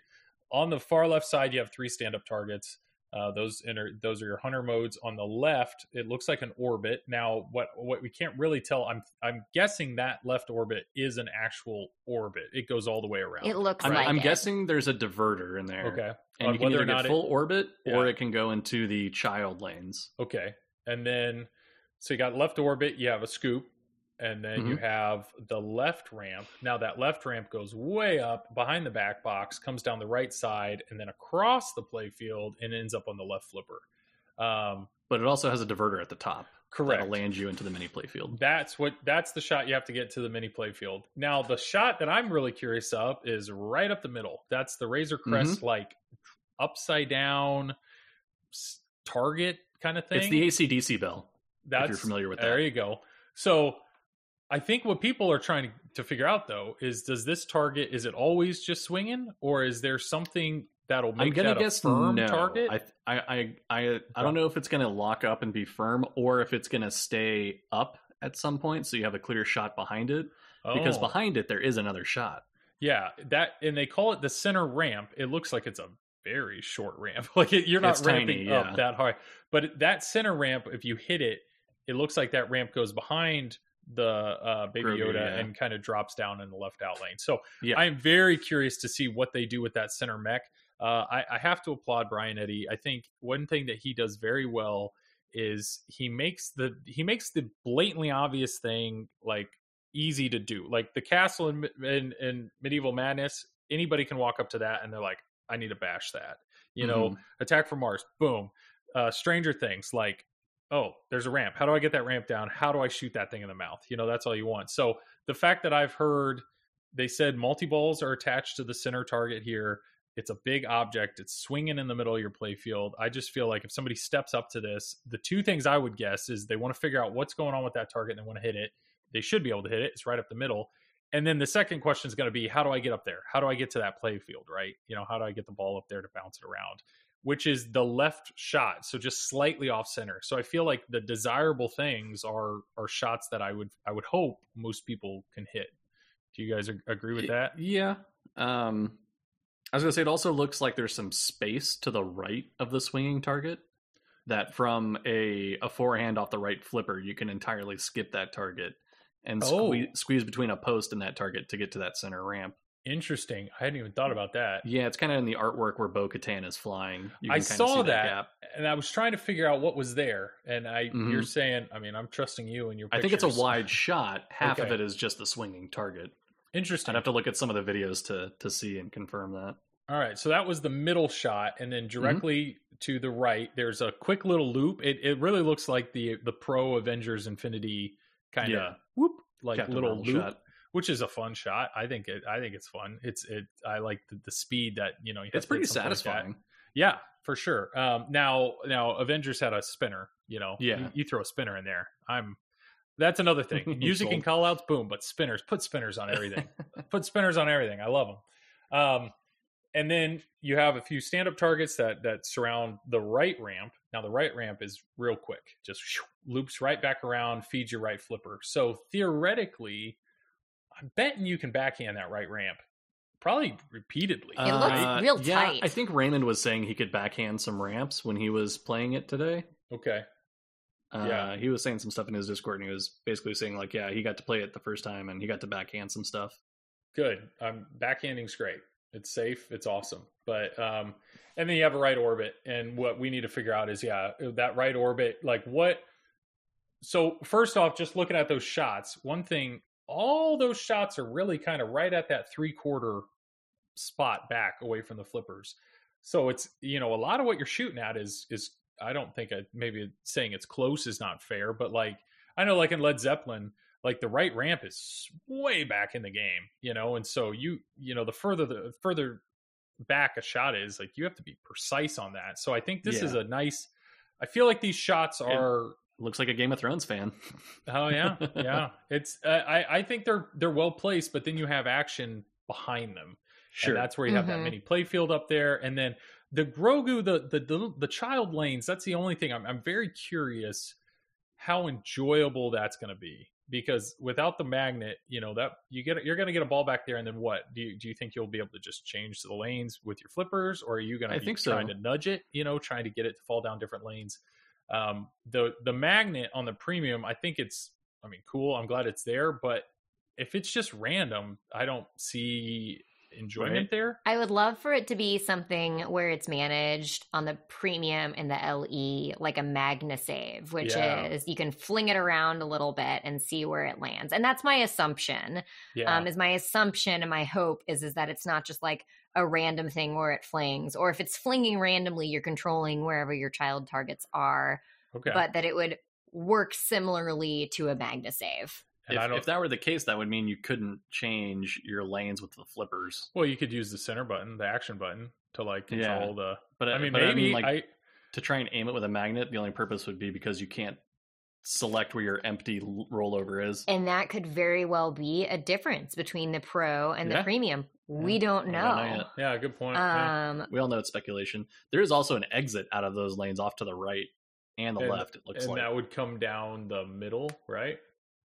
On the far left side you have three stand-up targets uh, those enter, those are your hunter modes on the left it looks like an orbit now what what we can't really tell i'm i'm guessing that left orbit is an actual orbit it goes all the way around it looks I'm, like I'm it. guessing there's a diverter in there. okay and On you can whether either or get not it- full orbit or Yeah. it can go into the child lanes. Okay. And then, so you got left orbit, you have a scoop, and then you have the left ramp. Now, that left ramp goes way up behind the back box, comes down the right side, and then across the play field and ends up on the left flipper. Um, But it also has a diverter at the top correct. that'll land you into the mini playfield. That's what that's the shot you have to get to the mini play field. Now the shot that I'm really curious of is right up the middle. That's the Razor Crest like upside down target kind of thing. It's the ACDC bell. That's if you're familiar with There you go. So I think what people are trying to figure out though is does this target is it always just swinging or is there something that'll I'm make gonna that guess a firm no. target? I, I I I I don't know if it's gonna lock up and be firm or if it's gonna stay up at some point, so you have a clear shot behind it. Because Oh, behind it there is another shot. yeah, that and they call it the center ramp. It looks like it's a very short ramp. Like it, you're not It's tiny, ramping yeah. up that high, but that center ramp, if you hit it, it looks like that ramp goes behind the uh, baby Yoda yeah. and kind of drops down in the left out lane. So Yeah. I am very curious to see what they do with that center mech. Uh, I, I have to applaud Brian Eddy. I think one thing that he does very well is he makes the he makes the blatantly obvious thing like easy to do. Like the castle in, in, in medieval madness, anybody can walk up to that and they're like, I need to bash that. You know, Mhm. attack from Mars, boom. Uh, Stranger Things, like, oh, there's a ramp. How do I get that ramp down? How do I shoot that thing in the mouth? You know, that's all you want. So the fact that I've heard they said multi balls are attached to the center target here. It's a big object. It's swinging in the middle of your playfield. I just feel like if somebody steps up to this, the two things I would guess is they want to figure out what's going on with that target and they want to hit it. They should be able to hit it. It's right up the middle. And then the second question is going to be how do I get up there? How do I get to that play field, right? You know, how do I get the ball up there to bounce it around? Which is the left shot, so just slightly off center. So I feel like the desirable things are are shots that I would I would hope most people can hit. Do you guys agree with that? Yeah. Um, I was gonna say it also looks like there's some space to the right of the swinging target. That from a a forehand off the right flipper, you can entirely skip that target and Oh. squeeze, squeeze between a post and that target to get to that center ramp. Interesting. I hadn't even thought about that. Yeah, it's kind of in the artwork where Bo Katan is flying. You I saw that, gap. and I was trying to figure out what was there. And I, you're Mhm. saying, I mean, I'm trusting you and your. I think it's a wide shot. Half of it is just the swinging target. Interesting. I'd have to look at some of the videos to to see and confirm that. All right, so that was the middle shot, and then Mm-hmm. directly to the right, there's a quick little loop. It it really looks like the the Pro Avengers Infinity kind of Yeah. whoop like Captain little Marvel loop, shot. Which is a fun shot. I think it. I think it's fun. It's it. I like the, the speed that you know. You It's pretty something like satisfying. Yeah, for sure. Um, now, now Avengers had a spinner. You know, Yeah. you, you throw a spinner in there. I'm. That's another thing. Music and Sold. callouts, boom. But spinners, put spinners on everything. put spinners on everything. I love them. Um, and then you have a few stand-up targets that that surround the right ramp. Now the right ramp is real quick, just loops right back around, feeds your right flipper. So theoretically, I'm betting you can backhand that right ramp, probably repeatedly. It looks Uh, real yeah, tight. I think Raymond was saying he could backhand some ramps when he was playing it today. okay. Uh, Yeah. he was saying some stuff in his Discord, and he was basically saying like, yeah, he got to play it the first time, and he got to backhand some stuff. good. Um, backhanding's great. It's safe. It's awesome. But um, and then you have a right orbit, and what we need to figure out is yeah, that right orbit. Like what? So first off, just looking at those shots, one thing, all those shots are really kind of right at that three quarter spot back away from the flippers. So it's you know a lot of what you're shooting at is is I don't think I, maybe saying it's close is not fair, but like I know like in Led Zeppelin, like the right ramp is way back in the game, you know, and so you you know the further the further back a shot is, like you have to be precise on that. So I think this is a nice. I feel like these shots are. Looks like a Game of Thrones fan. Oh yeah, yeah. It's uh, I I think they're they're well placed, but then you have action behind them. Sure. And that's where you have that Mhm. mini playfield up there, and then the Grogu, the the the, the child lanes. That's the only thing I'm I'm very curious how enjoyable that's going to be because without the magnet, you know that you get you're going to get a ball back there, and then what? Do you do you think you'll be able to just change the lanes with your flippers, or are you going to be think so. trying to nudge it? You know, trying to get it to fall down different lanes. Um, the the magnet on the premium, I think it's I mean cool. I'm glad it's there, but if it's just random, I don't see enjoyment Right. there. I would love for it to be something where it's managed on the premium and the LE like a Magna Save, which Yeah. is you can fling it around a little bit and see where it lands. And that's my assumption. Yeah, Um, is my assumption and my hope is is that it's not just like a random thing where it flings, or if it's flinging randomly, you're controlling wherever your child targets are, okay. but that it would work similarly to a MagnaSave. and if, I don't. if that were the case, that would mean you couldn't change your lanes with the flippers. well, you could use the center button, the action button, to like Yeah. control the. But I uh, mean, but maybe like I. to try and aim it with a magnet, the only purpose would be because you can't select where your empty rollover is. And that could very well be a difference between the pro and Yeah. the premium. We don't I know. don't know. Yeah, good point. yeah. Um, We all know it's speculation. There is also an exit out of those lanes off to the right and the And- left. It looks and like. that would come down the middle, right?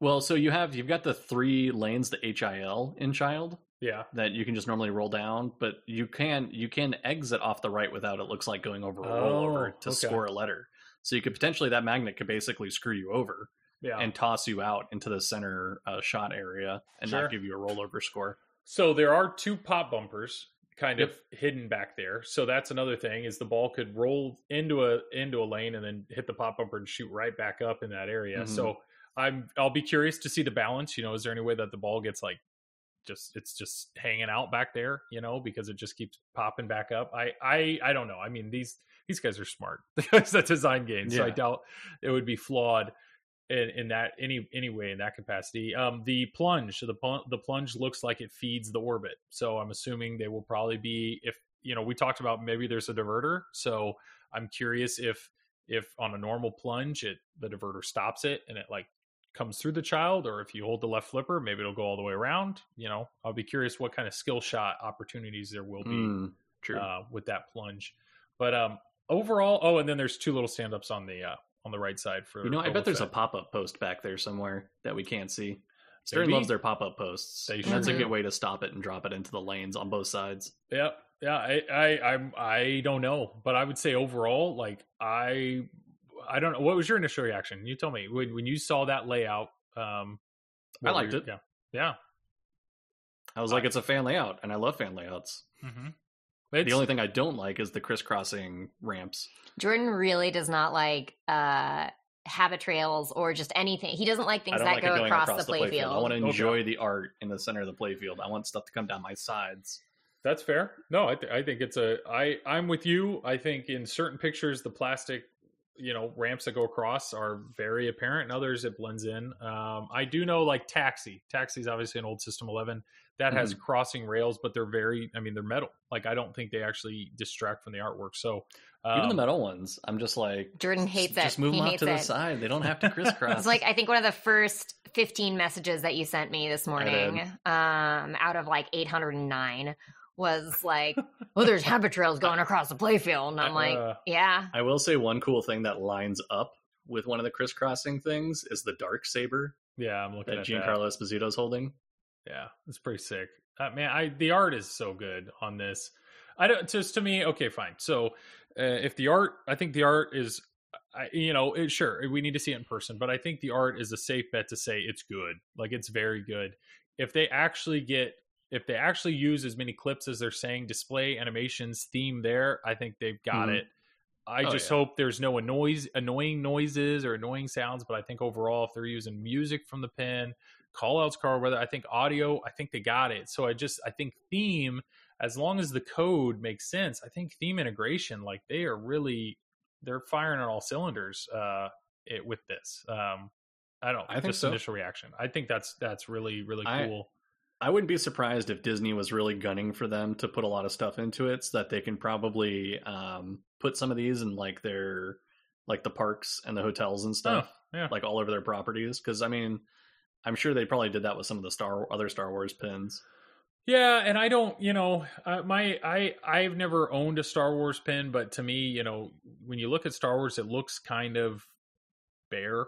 Well, so you have you've got the three lanes, the HIL in Child Yeah. that you can just normally roll down, but you can you can exit off the right without it looks like going over a rollover Oh, to okay. score a letter. So you could potentially that magnet could basically screw you over Yeah. and toss you out into the center uh, shot area and Sure. not give you a rollover score. So there are two pop bumpers kind Yep. of hidden back there. So that's another thing is the ball could roll into a into a lane and then hit the pop bumper and shoot right back up in that area. Mhm. So I'm I'll be curious to see the balance. You know, is there any way that the ball gets like just it's just hanging out back there, you know, because it just keeps popping back up. I I I don't know. I mean these these guys are smart. The guys that design games. So I doubt it would be flawed in, in that any anyway in that capacity. Um, the plunge, the the plunge looks like it feeds the orbit, so I'm assuming they will probably be if you know we talked about maybe there's a diverter, so I'm curious if if on a normal plunge it the diverter stops it and it like comes through the child, or if you hold the left flipper, maybe it'll go all the way around. You know, I'll be curious what kind of skill shot opportunities there will be Mm, true. uh, with that plunge. But um, overall, oh, and then there's two little stand ups on the uh, on the right side for you know, I bet there's a pop up post back there somewhere that we can't see. Stern Maybe. loves their pop up posts. They and that's a good way to stop it and drop it into the lanes on both sides. Yep. Yeah. I, I, I'm, I don't know, but I would say overall, like I, I don't know. What was your initial reaction? You tell me when, when you saw that layout. Um, I liked your- it. Yeah. Yeah. I was like, it's a fan layout, and I love fan layouts. Mm-hmm. The only thing I don't like is the crisscrossing ramps. Jordan really does not like uh habit trails or just anything. He doesn't like things that like it go across, across the the playfield. playfield. I want to Okay. enjoy the art in the center of the playfield. I want stuff to come down my sides. That's fair. No, I, th- I think it's a. I I'm with you. I think in certain pictures the plastic, you know, ramps that go across are very apparent. and others, it blends in. Um, I do know like Taxi. Taxi is obviously an old System 11 that has Mm-hmm. crossing rails, but they're very. I mean, they're metal. Like I don't think they actually distract from the artwork. So Even the um, metal ones, I'm just like, Jordan just- hates it. Just move He them off hates to the side. They don't have to crisscross. It's like I think one of the first 15 messages that you sent me this morning, um, out of like 809, was like, "Oh, there's habit trails going across the playfield," and I'm like, Uh, "Yeah, I will say one cool thing that lines up with one of the crisscrossing things is the dark saber Yeah, I'm looking that at that. Giancarlo Esposito's holding. Yeah, it's pretty sick. Uh, man, I the art is so good on this. I don't just to me. Okay, fine. So uh, if the art, I think the art is, I, you know, it, sure we need to see it in person, but I think the art is a safe bet to say it's good. Like it's very good. If they actually get, if they actually use as many clips as they're saying, display animations theme there, I think they've got Mhm. it. I Oh, just yeah. hope there's no annoying noises or annoying sounds. But I think overall, if they're using music from the pen, call outs, Carl Weathers, I think audio, I think they got it. So I just, I think theme, as long as the code makes sense, I think theme integration, like they are really, they're firing on all cylinders uh, it, with this. Um, I don't. I think just so. initial reaction. I think that's that's really really cool. I wouldn't be surprised if Disney was really gunning for them to put a lot of stuff into it so that they can probably um, put some of these in like their like the parks and the hotels and stuff, Oh, yeah. like all over their properties. Because I mean, I'm sure they probably did that with some of the Star other Star Wars pins. Yeah, and I don't, you know, uh, my I I've never owned a Star Wars pin, but to me, you know, when you look at Star Wars, it looks kind of bare.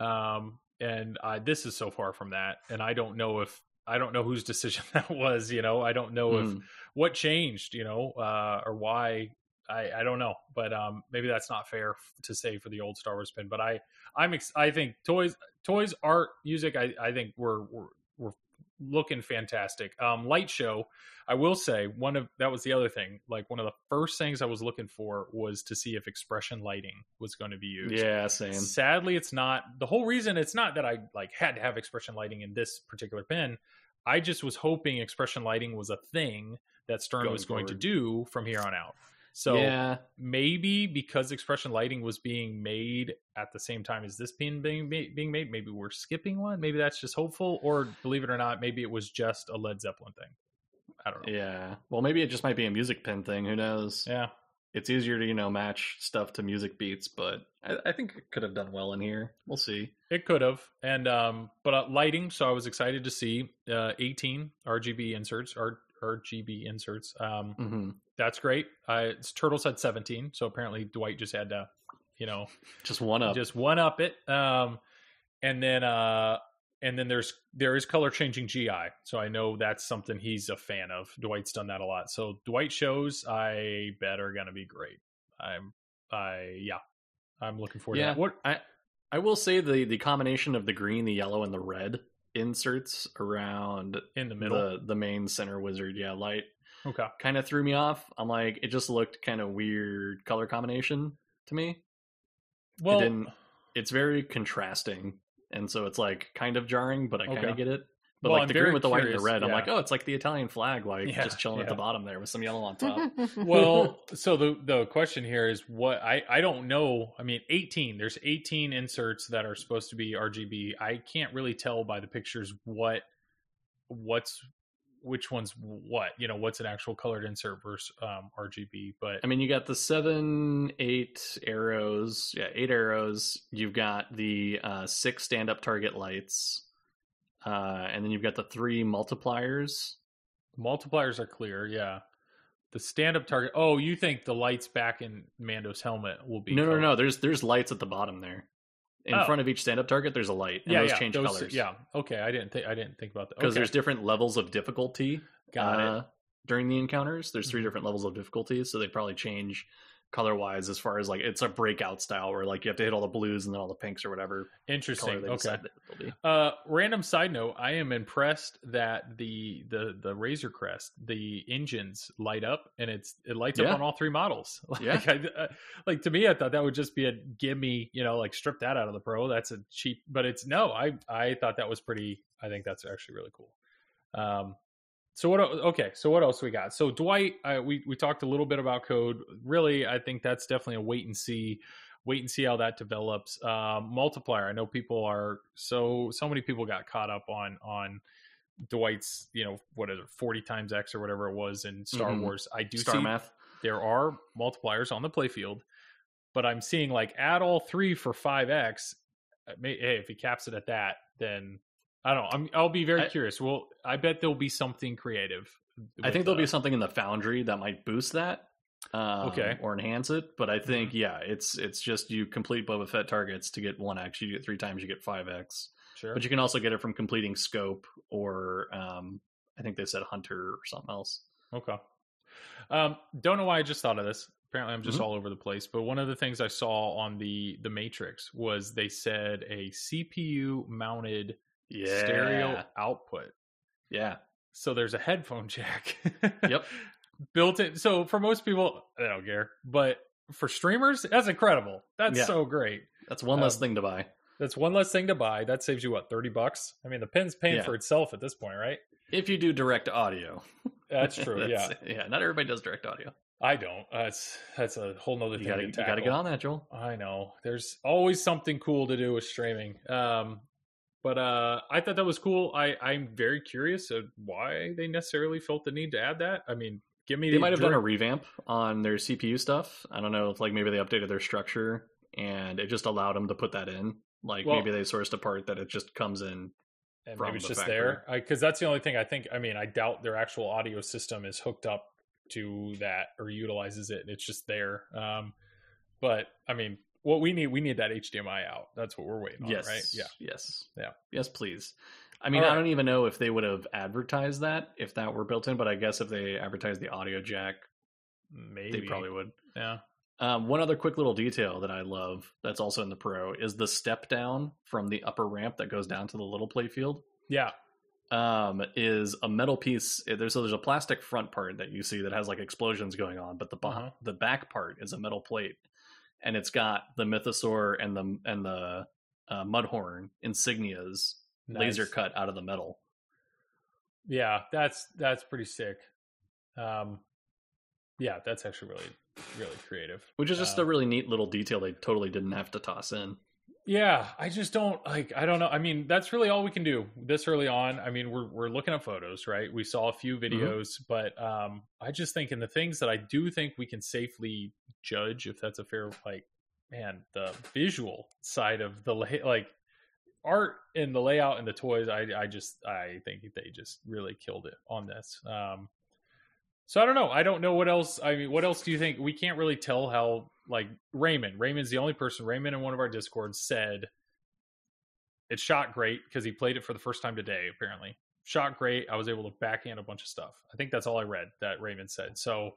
Um, and I, this is so far from that, and I don't know if I don't know whose decision that was. You know, I don't know if Mm. what changed, you know, uh, or why. I, I don't know, but um, maybe that's not fair to say for the old Star Wars pin. But I, I'm, ex- I think toys, toys, art, music. I, I think we're, we're looking fantastic. Um, light show. I will say one of that was the other thing. Like one of the first things I was looking for was to see if expression lighting was going to be used. Yeah, same. Sadly, it's not. The whole reason it's not that I like had to have expression lighting in this particular pen. I just was hoping expression lighting was a thing that Stern Going was going to do from here on out. So yeah, maybe because expression lighting was being made at the same time as this pin being being made, maybe we're skipping one. Maybe that's just hopeful, or believe it or not, maybe it was just a Led Zeppelin thing. I don't know. yeah. Well, maybe it just might be a music pin thing. Who knows? Yeah, It's easier to you know match stuff to music beats, but I, I think it could have done well in here. We'll see. it could have. And um, but uh, lighting. So I was excited to see uh, 18 RGB inserts, R- RGB inserts. Um, hmm that's great. Uh, it's Turtles had 17, so apparently Dwight just had to, you know, Just one up. just one up it. Um, and then uh, and then there's there is color changing GI, so I know that's something he's a fan of. Dwight's done that a lot. So Dwight shows I bet are gonna be great. I'm I yeah, I'm looking forward Yeah. to that. What I I will say the the combination of the green, the yellow, and the red inserts around in the middle? the the main center wizard, yeah, light okay. kind of threw me off. I'm like, it just looked kind of weird color combination to me. Well, it didn't. It's very contrasting, and so it's like kind of jarring, but I kind Okay. of get it. But Well, like I'm the green with the white and the red, I'm like, oh, it's like the Italian flag, like Yeah, just chilling at the bottom there with some yellow on top. well, so the the question here is what I I don't know. I mean, 18. There's 18 inserts that are supposed to be RGB. I can't really tell by the pictures what what's which one's what. You know, what's an actual colored insert versus um, RGB. But I mean, you got the seven, eight arrows. Yeah, eight arrows. You've got the uh, six stand-up target lights, uh, and then you've got the three multipliers. multipliers are clear. Yeah. The stand up target. Oh, you think the lights back in Mando's helmet will be No, no, colored. no. There's there's lights at the bottom there. In Oh. front of each stand-up target, there's a light, and Yeah, those yeah, change those- colors. Yeah. Okay. I didn't think I didn't think about that. because okay. there's different levels of difficulty. got it. uh, during the encounters. There's three Mhm. different levels of difficulty, so they probably change color wise as far as like it's a breakout style where like you have to hit all the blues and then all the pinks or whatever Interesting. Okay. decide that they'll be. Uh, random side note: I am impressed that the the the Razor Crest, the engines light up, and it's it lights Yeah. up on all three models. Like, Yeah. I, uh, like to me, I thought that would just be a gimme, you know, like strip that out of the Pro. That's a cheap, but it's no. I I thought that was pretty. I think that's actually really cool. Um, so what? Okay, so what else we got? So Dwight, uh, we we talked a little bit about code. Really, I think that's definitely a wait and see. Wait and see how that develops. Um, multiplier. I know people are so so many people got caught up on on Dwight's you know what is it forty times X or whatever it was in Star Mhm. Wars. I do Star see math. there are multipliers on the playfield, but I'm seeing like add all three for five X. Hey, if he caps it at that, then I don't know. I'm, I'll be very I- curious. Well, I bet there'll be something creative. I think there'll uh, be something in the foundry that might boost that. Um, Okay. Or enhance it, but I think Mm-hmm. yeah, it's it's just you complete Boba Fett targets to get one X. You get three times, you get five X. Sure. But you can also get it from completing scope or um, I think they said hunter or something else. Okay. Um, don't know why I just thought of this. Apparently, I'm just Mhm. all over the place. But one of the things I saw on the the Matrix was they said a CPU mounted Yeah. stereo output. Yeah. So there's a headphone jack. Yep. Built in. So for most people, I don't care. But for streamers, that's incredible. That's Yeah. so great. That's one less Um, thing to buy. That's one less thing to buy. That saves you what, thirty bucks? I mean, the pin's paying Yeah. for itself at this point, right? If you do direct audio. That's true. yeah, That's- Yeah. Not everybody does direct audio. I don't. That's that's a whole nother You thing. gotta to you gotta get on that, Joel. I know. There's always something cool to do with streaming. Um, but uh, I thought that was cool. I I'm very curious why they necessarily felt the need to add that. I mean, give me They might have done a revamp on their CPU stuff. I don't know if like maybe they updated their structure and it just allowed them to put that in. Like Well- maybe they sourced a part that it just comes in. and maybe it's the just factory. there because that's the only thing I think. I mean, I doubt their actual audio system is hooked up to that or utilizes it. It's just there. Um, but I mean, what we need we need that HDMI out. That's what we're waiting on, yes. right? Yeah. Yes. Yeah. Yes, please. I mean, All I don't even know if they would have advertised that if that were built in, but I guess if they advertised the audio jack, Maybe they probably would. Yeah. Um, one other quick little detail that I love that's also in the Pro is the step down from the upper ramp that goes down to the little playfield. Yeah. um, is a metal piece. There's so there's a plastic front part that you see that has like explosions going on, but the Uh-huh. the back part is a metal plate, and it's got the mythosaur and the and the uh, mudhorn insignias laser cut out of the metal. Yeah, that's that's pretty sick. Um, yeah, that's actually really really creative. Which is just Uh, a really neat little detail they totally didn't have to toss in. Yeah, I just don't like. I don't know. I mean, that's really all we can do this early on. I mean, we're we're looking at photos, right? We saw a few videos, but um, I just think in the things that I do think we can safely judge, if that's a fair like, man, the visual side of the lay, like art and the layout and the toys. I I just I think they just really killed it on this. Um, so I don't know. I don't know what else. I mean, what else do you think? We can't really tell how like Raymond. Raymond's the only person. Raymond in one of our discords said it shot great because he played it for the first time today. Apparently, shot great. I was able to backhand a bunch of stuff. I think that's all I read that Raymond said. So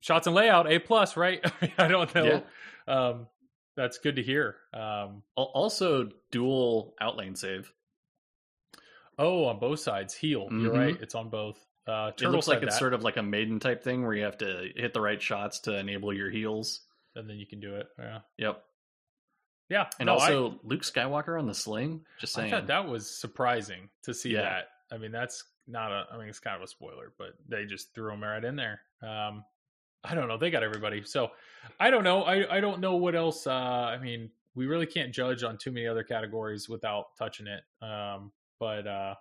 shots and layout a plus, right? I, don't know. Um, that's good to hear. Um, Also, dual outlane save. oh, on both sides, heal. You're Mhm. right. It's on both. Uh, It looks like it's that, sort of like a maiden type thing where you have to hit the right shots to enable your heals. and then you can do it. Yeah, Yep. yeah. And no, I- also Luke Skywalker on the sling. Just I saying. thought that was surprising to see Yeah. that. I mean, that's not a. I mean, it's kind of a spoiler, but they just threw him right in there. Um, I don't know. They got everybody, so I don't know. I I don't know what else. Uh, I mean, we really can't judge on too many other categories without touching it. Um, but uh,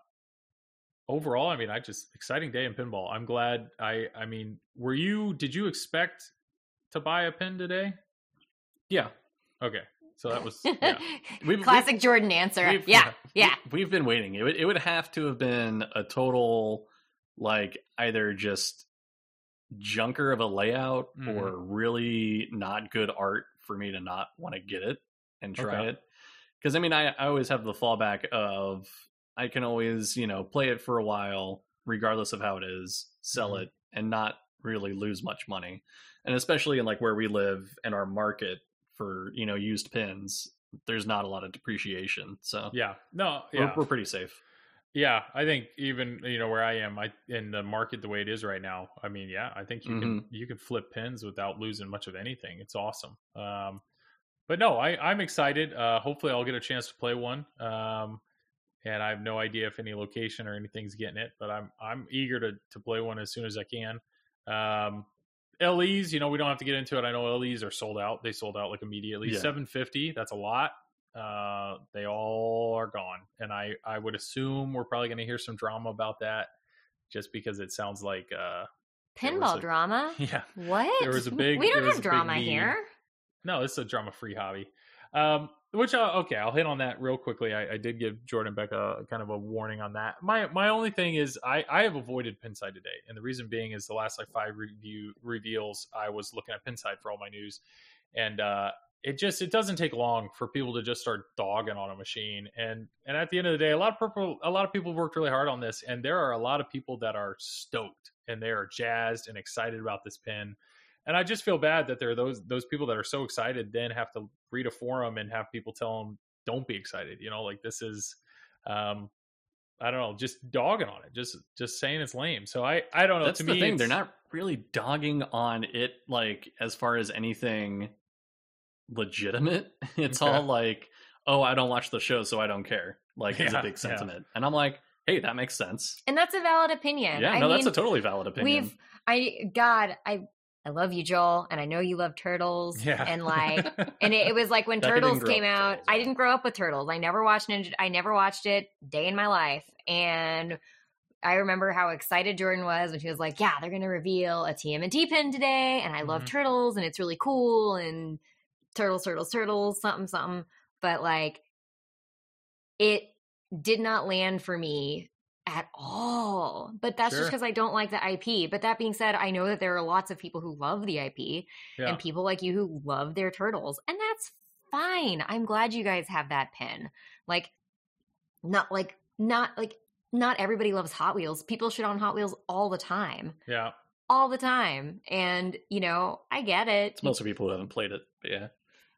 overall, I mean, I just exciting day in pinball. I'm glad. I I mean, were you? Did you expect to buy a pin today? yeah. Okay, so that was yeah. We've- Classic Jordan answer. we've- Yeah, yeah. We, have been waiting. It would, it would have to have been a total, like, either just junker of a layout Mhm. or really not good art for me to not want to get it and try Okay. it. Because, I mean, I, I always have the fallback of I can always, you know, play it for a while, regardless of how it is, sell Mhm. it, and not really lose much money. And especially in like where we live and our market for, you know, used pins, there's not a lot of depreciation. So Yeah. No. we're, Yeah. we're pretty safe. Yeah, I think even you know where I am, I in the market the way it is right now. I mean, yeah, I think you can you can flip pins without losing much of anything. It's awesome. Um, but no, I I'm excited. Uh, hopefully, I'll get a chance to play one. Um, and I have no idea if any location or anything's getting it, but I'm I'm eager to to play one as soon as I can. Um, LEs, you know, we don't have to get into it. I know LEs are sold out. They sold out like immediately. Yeah. 750, that's a lot. Uh, they all are gone, and I I would assume we're probably going to hear some drama about that, just because it sounds like uh, Pinball a- drama. yeah, What? There was a big- We don't have drama here. no, this is a drama free hobby. Um, which I, okay, I'll hit on that real quickly. I, I did give Jordan Becca kind of a warning on that. My my only thing is I I have avoided Pinside today, and the reason being is the last like five review reveals I was looking at Pinside for all my news, and uh, it just it doesn't take long for people to just start dogging on a machine, and and at the end of the day, a lot of people a lot of people worked really hard on this, and there are a lot of people that are stoked and they are jazzed and excited about this pin and I just feel bad that there are those those people that are so excited then have to read a forum and have people tell them don't be excited. You know, like this is, um, I don't know, just dogging on it, just just saying it's lame. So I I don't know. That's to the me, thing. They're not really dogging on it like as far as anything legitimate. It's Okay. all like, oh, I don't watch the show, so I don't care. Like, is a big yeah. sentiment. And I'm like, hey, that makes sense. And that's a valid opinion. Yeah, I no, mean, that's a totally valid opinion. We've I God, I I love you, Joel, and I know you love turtles. Yeah, And like and it, it was like when Turtles came out. Turtles, I didn't grow up with Turtles. I never watched Ninja. I never watched it day in my life. And I remember how excited Jordan was when she was like, "Yeah, they're going to reveal a TMNT pin today, and I love Mhm. Turtles, and it's really cool, and Turtles, Turtles, Turtles, something, something." But like, it did not land for me at all. But that's just because I don't like the IP. But that being said, I know that there are lots of people who love the IP yeah. and people like you who love their turtles and that's fine i'm glad you guys have that pin like not like not like not everybody loves hot wheels people shit on hot wheels all the time yeah. all the time and you know i get it it's mostly people who haven't played it. Yeah.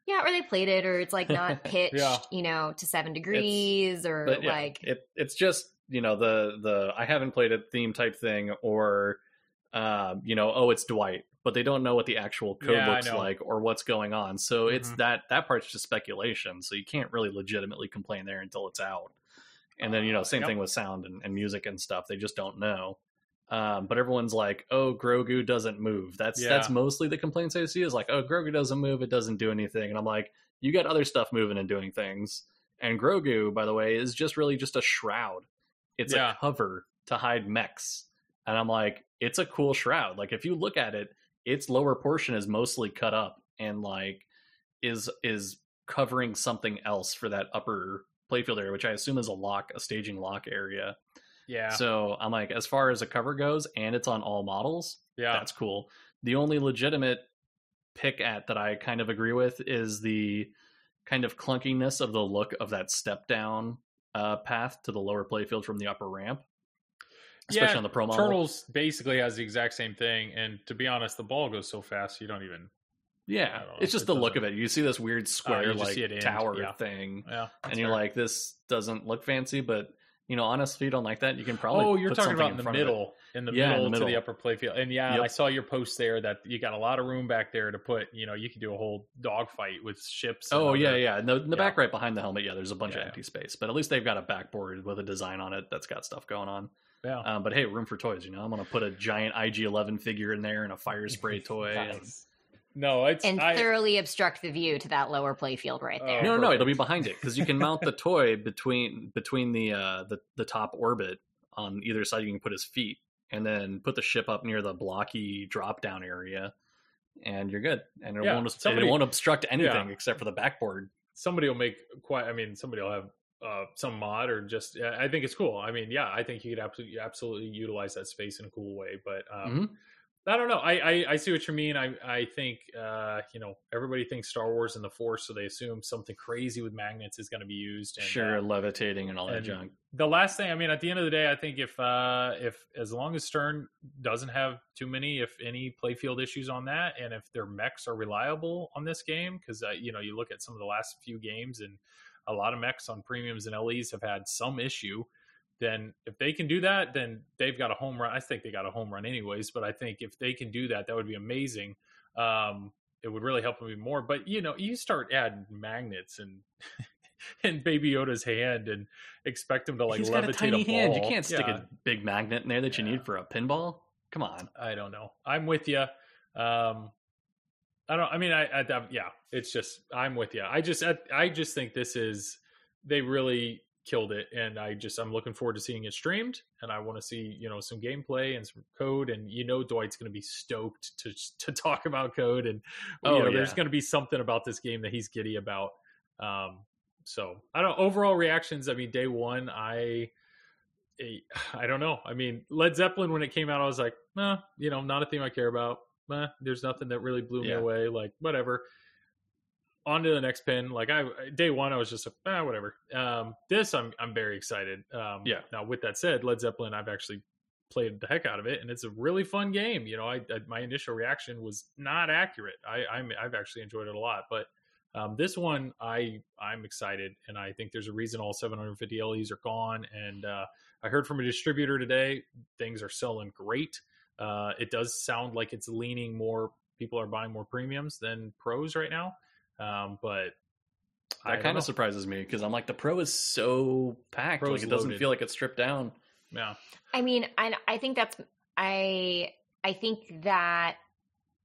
yeah or they played it or it's like not pitched Yeah. you know to seven degrees or But yeah, like it it's just, you know, the the I haven't played it theme type thing or um, you know, oh it's Dwight, but they don't know what the actual code Yeah, looks like or what's going on. So it's Mhm. that that part's just speculation. So you can't really legitimately complain there until it's out. And then, you know, Uh, same yep. thing with sound and, and music and stuff. They just don't know. Um, but everyone's like, "Oh, Grogu doesn't move." That's that's mostly the complaints I see is like, "Oh, Grogu doesn't move; it doesn't do anything." And I'm like, "You got other stuff moving and doing things." And Grogu, by the way, is just really just a shroud. It's Yeah. a cover to hide mechs. And I'm like, it's a cool shroud. Like if you look at it, its lower portion is mostly cut up and like is is covering something else for that upper playfield area, which I assume is a lock, a staging lock area. Yeah. So I'm like, as far as a cover goes, and it's on all models, yeah. that's cool. The only legitimate pick at that I kind of agree with is the kind of clunkiness of the look of that step down uh, path to the lower playfield from the upper ramp, especially Yeah, on the pro model. Turtles basically has the exact same thing, and to be honest, the ball goes so fast you don't even. Yeah, know. it's just It the look of it. You see this weird square you just like tower yeah. thing, Yeah, and you're like, this doesn't look fancy, but you know, honestly, you don't like that. You can probably oh, you're put talking about in the front of it. middle, in the Yeah, in middle the to the middle. upper playfield, and yeah, Yep. I saw your post there that you got a lot of room back there to put. You know, you could do a whole dogfight with ships. Oh yeah, other- yeah. In the, in the Yeah. back right behind the helmet, yeah, there's a bunch Yeah, of empty space, but at least they've got a backboard with a design on it that's got stuff going on. yeah. Um, but hey, room for toys. You know, I'm gonna put a giant IG11 figure in there and a Firespray toy. and- Nice. No, it's and I, thoroughly obstruct the view to that lower playfield right there Oh. no, no, no, it'll be behind it because you can mount the toy between between the uh the the top orbit on either side. You can put his feet and then put the ship up near the blocky drop down area, and you're good. And it Yeah, won't somebody- it won't obstruct anything Yeah. except for the backboard. somebody will make quite. I mean, somebody will have uh, some mod or just. I think it's cool. I mean, yeah, I think you could absolutely absolutely utilize that space in a cool way. But um, Mhm. I don't know. I, I, I see what you mean. I I think uh, you know everybody thinks Star Wars and the Force, so they assume something crazy with magnets is going to be used. And, sure, uh, levitating and all that junk. the last thing, I mean, at the end of the day, I think if uh, if as long as Stern doesn't have too many, if any playfield issues on that, and if their mechs are reliable on this game, because uh, you know you look at some of the last few games and a lot of mechs on premiums and LEs have had some issue then if they can do that, then they've got a home run. I think they got a home run anyways, but I think if they can do that, that would be amazing. Um, it would really help them even more. But you know, you start adding magnets and and Baby Yoda's hand and expect him to like He's levitate got a tiny ball. hand. You can't stick Yeah, a big magnet in there that you need for a pinball. Come on. I don't know. I'm with you. Um, I don't. I mean, I, I, I yeah. It's just I'm with you. I just I, I just think this is they really killed it, and I just I'm looking forward to seeing it streamed, and I want to see you know some gameplay and some code, and you know Dwight's going to be stoked to to talk about code, and you Oh, know there's going to be something about this game that he's giddy about. Um, so I don't overall reactions. I mean, day one, I. eh, I don't know. I mean, Led Zeppelin when it came out, I was like, nah, you know, not a theme I care about. Nah, there's nothing that really blew me Yeah. away. Like, whatever. On to the next pin. Like I day one, I was just like, ah, whatever. Um, this I'm I'm very excited. Um, Yeah. Now with that said, Led Zeppelin, I've actually played the heck out of it, and it's a really fun game. You know, I, I my initial reaction was not accurate. I I'm, I've actually enjoyed it a lot, but um, this one I I'm excited, and I think there's a reason all 750 LEs are gone. And uh, I heard from a distributor today, things are selling great. Uh, it does sound like it's leaning more. People are buying more premiums than pros right now, um, but That don't kind of surprises me because I'm like the pro is so packed. Pro's like it doesn't loaded. feel like it's stripped down. yeah. I mean, I I think that's I I think that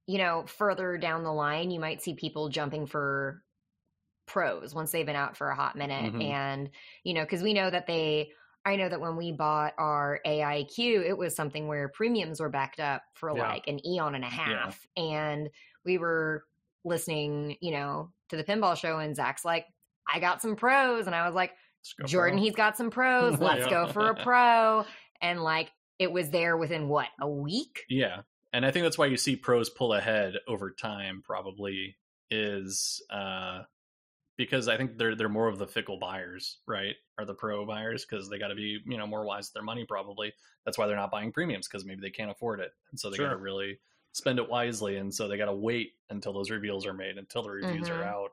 you know further down the line you might see people jumping for pros once they've been out for a hot minute Mhm. and you know because we know that they I know that when we bought our AIQ it was something where premiums were backed up for Yeah. like an eon and a half and we were listening you know to the pinball show and Zach's like I got some pros and I was like Jordan, pro. he's got some pros. Let's go for a pro. And like it was there within what, a week? Yeah. And I think that's why you see pros pull ahead over time probably is uh because I think they're they're more of the fickle buyers, right? Are the pro buyers because they got to be, you know, more wise with their money probably. That's why they're not buying premiums because maybe they can't afford it. And so they got to really spend it wisely and so they got to wait until those reveals are made, until the reviews Mhm. are out.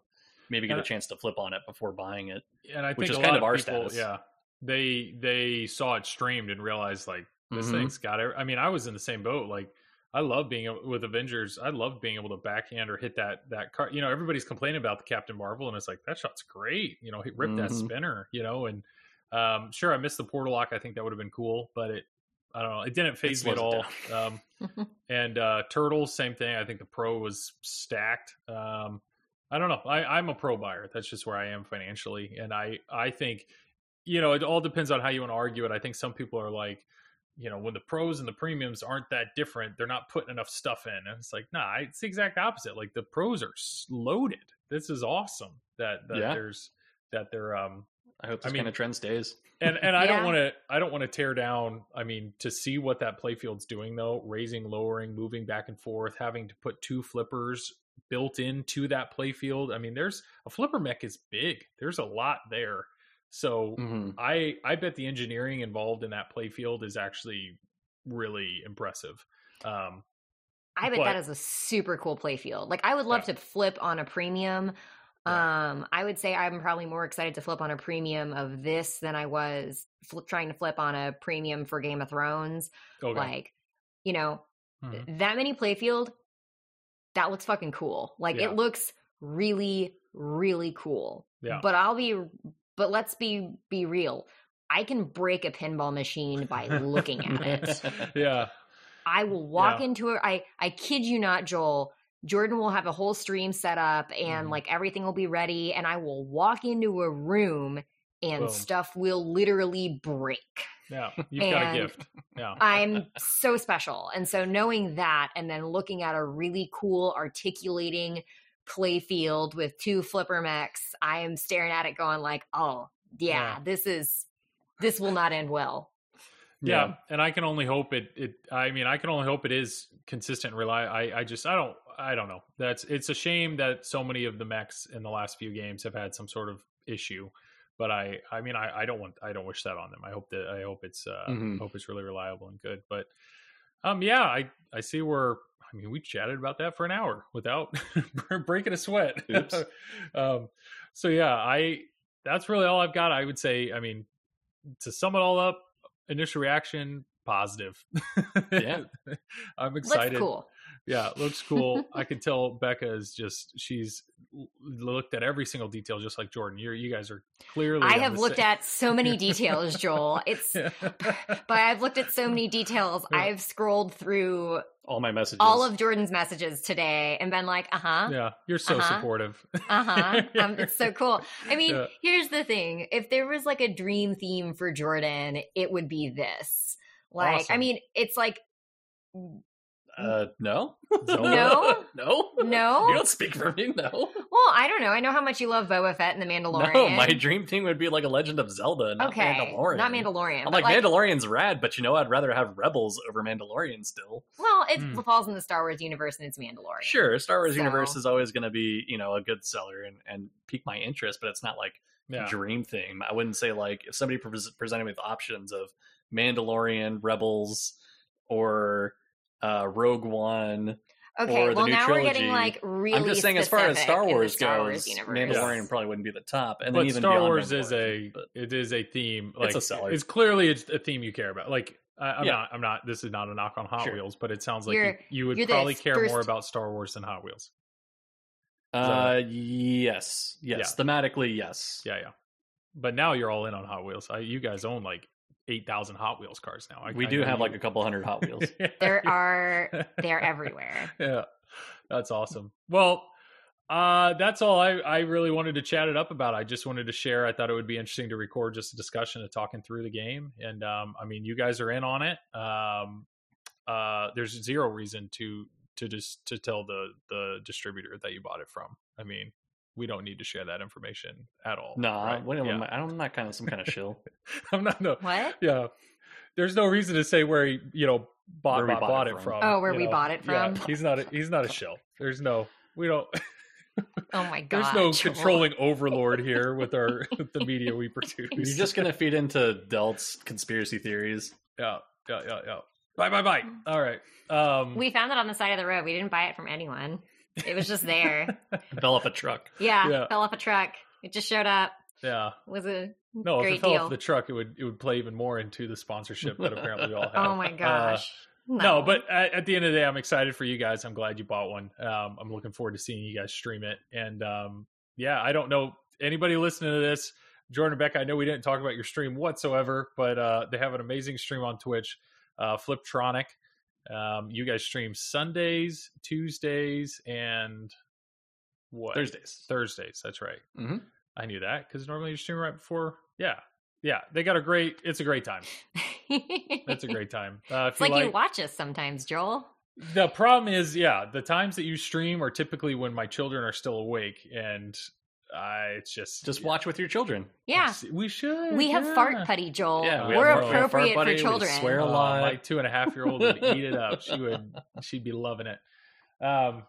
Maybe get And a chance to flip on it before buying it. and I Which think is a kind lot of our people, status. Yeah, they they saw it streamed and realized like this Mhm. thing's got it. I mean, I was in the same boat. Like, I love being with Avengers. I love being able to backhand or hit that that card. You know, everybody's complaining about the Captain Marvel, and it's like that shot's great. You know, he ripped that Mhm. spinner. You know, and um, sure, I missed the portal lock. I think that would have been cool, but it. I don't know. It didn't phase me at all. Um, and uh, Turtles, same thing. I think the pro was stacked. Um, I don't know. I, I'm a pro buyer. That's just where I am financially, and I I think you know it all depends on how you want to argue it. I think some people are like, you know, when the pros and the premiums aren't that different, they're not putting enough stuff in, and it's like, nah, it's the exact opposite. Like the pros are loaded. This is awesome that that Yeah. there's that they're um I hope I mean- kind of trend stays. and and I don't want to I don't want to tear down. I mean, to see what that playfield's doing though, raising, lowering, moving back and forth, having to put two flippers built into that playfield. I mean, there's a flipper mech is big. There's a lot there. So Mhm. I I bet the engineering involved in that playfield is actually really impressive. Um, I bet But- that is a super cool playfield. Like I would love Yeah. to flip on a premium. Yeah. Um, I would say I'm probably more excited to flip on a premium of this than I was fl- trying to flip on a premium for Game of Thrones. okay. Like, you know, Mhm. that many playfield, that looks fucking cool. Like Yeah. it looks really, really cool. Yeah. But I'll be but let's be be real. I can break a pinball machine by looking at it. yeah. I will walk Yeah. into it. I I kid you not, Joel. Jordan will have a whole stream set up and Mhm. like everything will be ready and I will walk into a room and Boom. stuff will literally break. Yeah. You've got a gift. Yeah. I'm so special. And so knowing that and then looking at a really cool articulating play field with two flipper mechs, I am staring at it going like, "Oh, yeah, Yeah. this is this will not end well." Yeah. Yeah. and I can only hope it. It. I mean, I can only hope it is consistent. and Rely. I. I just. I don't. I don't know. That's. It's a shame that so many of the mechs in the last few games have had some sort of issue. But I. I mean, I. I don't want. I don't wish that on them. I hope that. I hope it's. Uh, Mhm. Hope it's really reliable and good. But. Um. Yeah. I. I see where. I mean, we chatted about that for an hour without breaking a sweat. Oops. um. So yeah. I. That's really all I've got. I would say. I mean, to sum it all up, initial reaction positive. Yeah. I'm Looks excited. cool. Yeah, it looks cool. I can tell Becca is just she's looked at every single detail just like Jordan. You you guys are clearly I have looked same- at so many details, Joel. It's but I've looked at so many details. Yeah. I've scrolled through All my messages. all of Jordan's messages today and been like, uh huh, Yeah, you're so Uh-huh. supportive. uh huh. Um, it's so cool. I mean, Yeah. here's the thing: if there was like a dream theme for Jordan, it would be this. Like, I mean, it's like Uh, no. No? no. No? You don't speak for me. No. Well, I don't know. I know how much you love Boba Fett and the Mandalorian. No, my dream team would be like a Legend of Zelda, not okay, Mandalorian. not Mandalorian. I'm but like, Mandalorian's rad, but you know, I'd rather have Rebels over Mandalorian still. Well, it Hmm. falls in the Star Wars universe and it's Mandalorian. Sure, Star Wars universe is always going to be, you know, a good seller and, and pique my interest, but it's not like Yeah. dream theme. I wouldn't say like if somebody pres presented me with options of Mandalorian, Rebels, or uh, Rogue One. Okay, or the well new now we're getting like really. I'm just saying, as far as Star Wars Star goes, Wars universe. Mandalorian probably wouldn't be the top. And but then even Star Wars is a it is a theme. Like It's a seller. It's clearly it's a theme you care about. Like I, I'm Yeah. not. I'm not. This is not a knock on Hot Sure. Wheels, but it sounds like You're- you, you would probably care more about Star Wars than Hot Wheels. Uh, yes, yes, thematically, yes. Yeah, yeah. But now you're all in on Hot Wheels. I, you guys own like eight thousand Hot Wheels cars now. I, we I do have you- like a couple hundred Hot Wheels. There are they're everywhere. yeah that's awesome well uh that's all i i really wanted to chat it up about i just wanted to share i thought it would be interesting to record just a discussion of talking through the game and um i mean you guys are in on it um uh there's zero reason to to just to tell the the distributor that you bought it from i mean we don't need to share that information at all No, right? what am Yeah. I, I'm not kind of some kind of shill. i'm not no What? yeah there's no reason to say where he you know bought, Where we bought, bought bought it it from. from. Oh, where we know? bought it Yeah, from? he's not a, he's not a shill. There's no we don't Oh my god. there's no Joel. controlling overlord here with our with the media we produce. You're just gonna feed into Delt's conspiracy theories. yeah yeah yeah yeah. Bye bye bye. All right. Um We found it on the side of the road. We didn't buy it from anyone. It was just there. Fell off a truck. Yeah, Yeah. fell off a truck. It just showed up. yeah. It was a No, if it fell deal. off the truck it would it would play even more into the sponsorship that apparently we all have. oh my Uh, gosh. no, but at, at the end of the day, I'm excited for you guys. I'm glad you bought one. Um, I'm looking forward to seeing you guys stream it. And um, yeah, I don't know anybody listening to this, Jordan and Becca. I know we didn't talk about your stream whatsoever, but uh, they have an amazing stream on Twitch, uh, Fliptronic. Um, you guys stream Sundays, Tuesdays, and what Thursdays. Thursdays. That's right. hmm I knew that because normally you stream right before. Yeah, yeah. They got a great. It's a great time. It's a great time. Uh, it's like, you watch us sometimes, Joel. the problem is, yeah, the times that you stream are typically when my children are still awake, and I it's just Just watch with your children. Yeah. We should. We have yeah. fart putty, Joel. Yeah, we We're have- we have fart appropriate for children. We swear a Uh, lot. my two and a half year old would eat it up. She would. She'd be loving it. Um,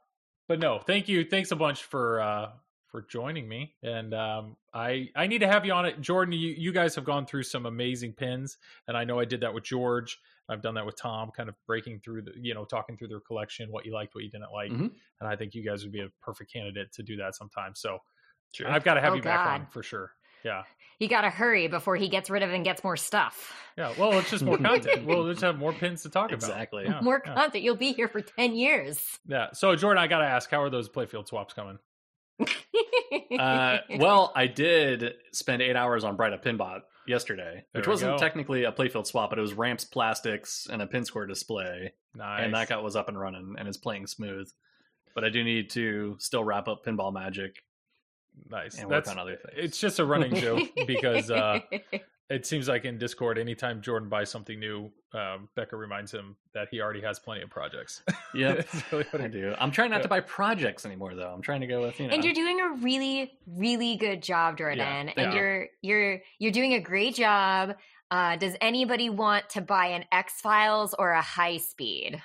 but no, thank you. Thanks a bunch for uh for joining me. And um, I I need to have you on it, Jordan. You you guys have gone through some amazing pins, and I know I did that with George. I've done that with Tom, kind of breaking through the you know talking through their collection, what you liked, what you didn't like, Mhm. and I think you guys would be a perfect candidate to do that sometime. So Sure. I've got to have Oh, you back on for sure. Yeah. You gotta hurry before he gets rid of and gets more stuff. Yeah. Well, it's just more content. We'll just have more pins to talk about. Exactly. Yeah, more yeah. content. You'll be here for 10 years. Yeah. So Jordan, I gotta ask, how are those playfield swaps coming? uh, well, I did spend eight hours on Bright Up Pinbot yesterday, There which wasn't go. technically a playfield swap, but it was ramps, plastics, and a pin square display, Nice. and that got was up and running and is playing smooth. But I do need to still wrap up Pinball Magic nice. and That's work on other things. it's just a running joke because uh, it seems like in Discord, anytime Jordan buys something new, um, Becca reminds him that he already has plenty of projects. Yep. It's really what I do. I'm trying not Yeah. to buy projects anymore, though. I'm trying to go with you know. and you're doing a really really good job jordan Yeah, and yeah. you're you're you're doing a great job Uh, does anybody want to buy an X Files or a High Speed?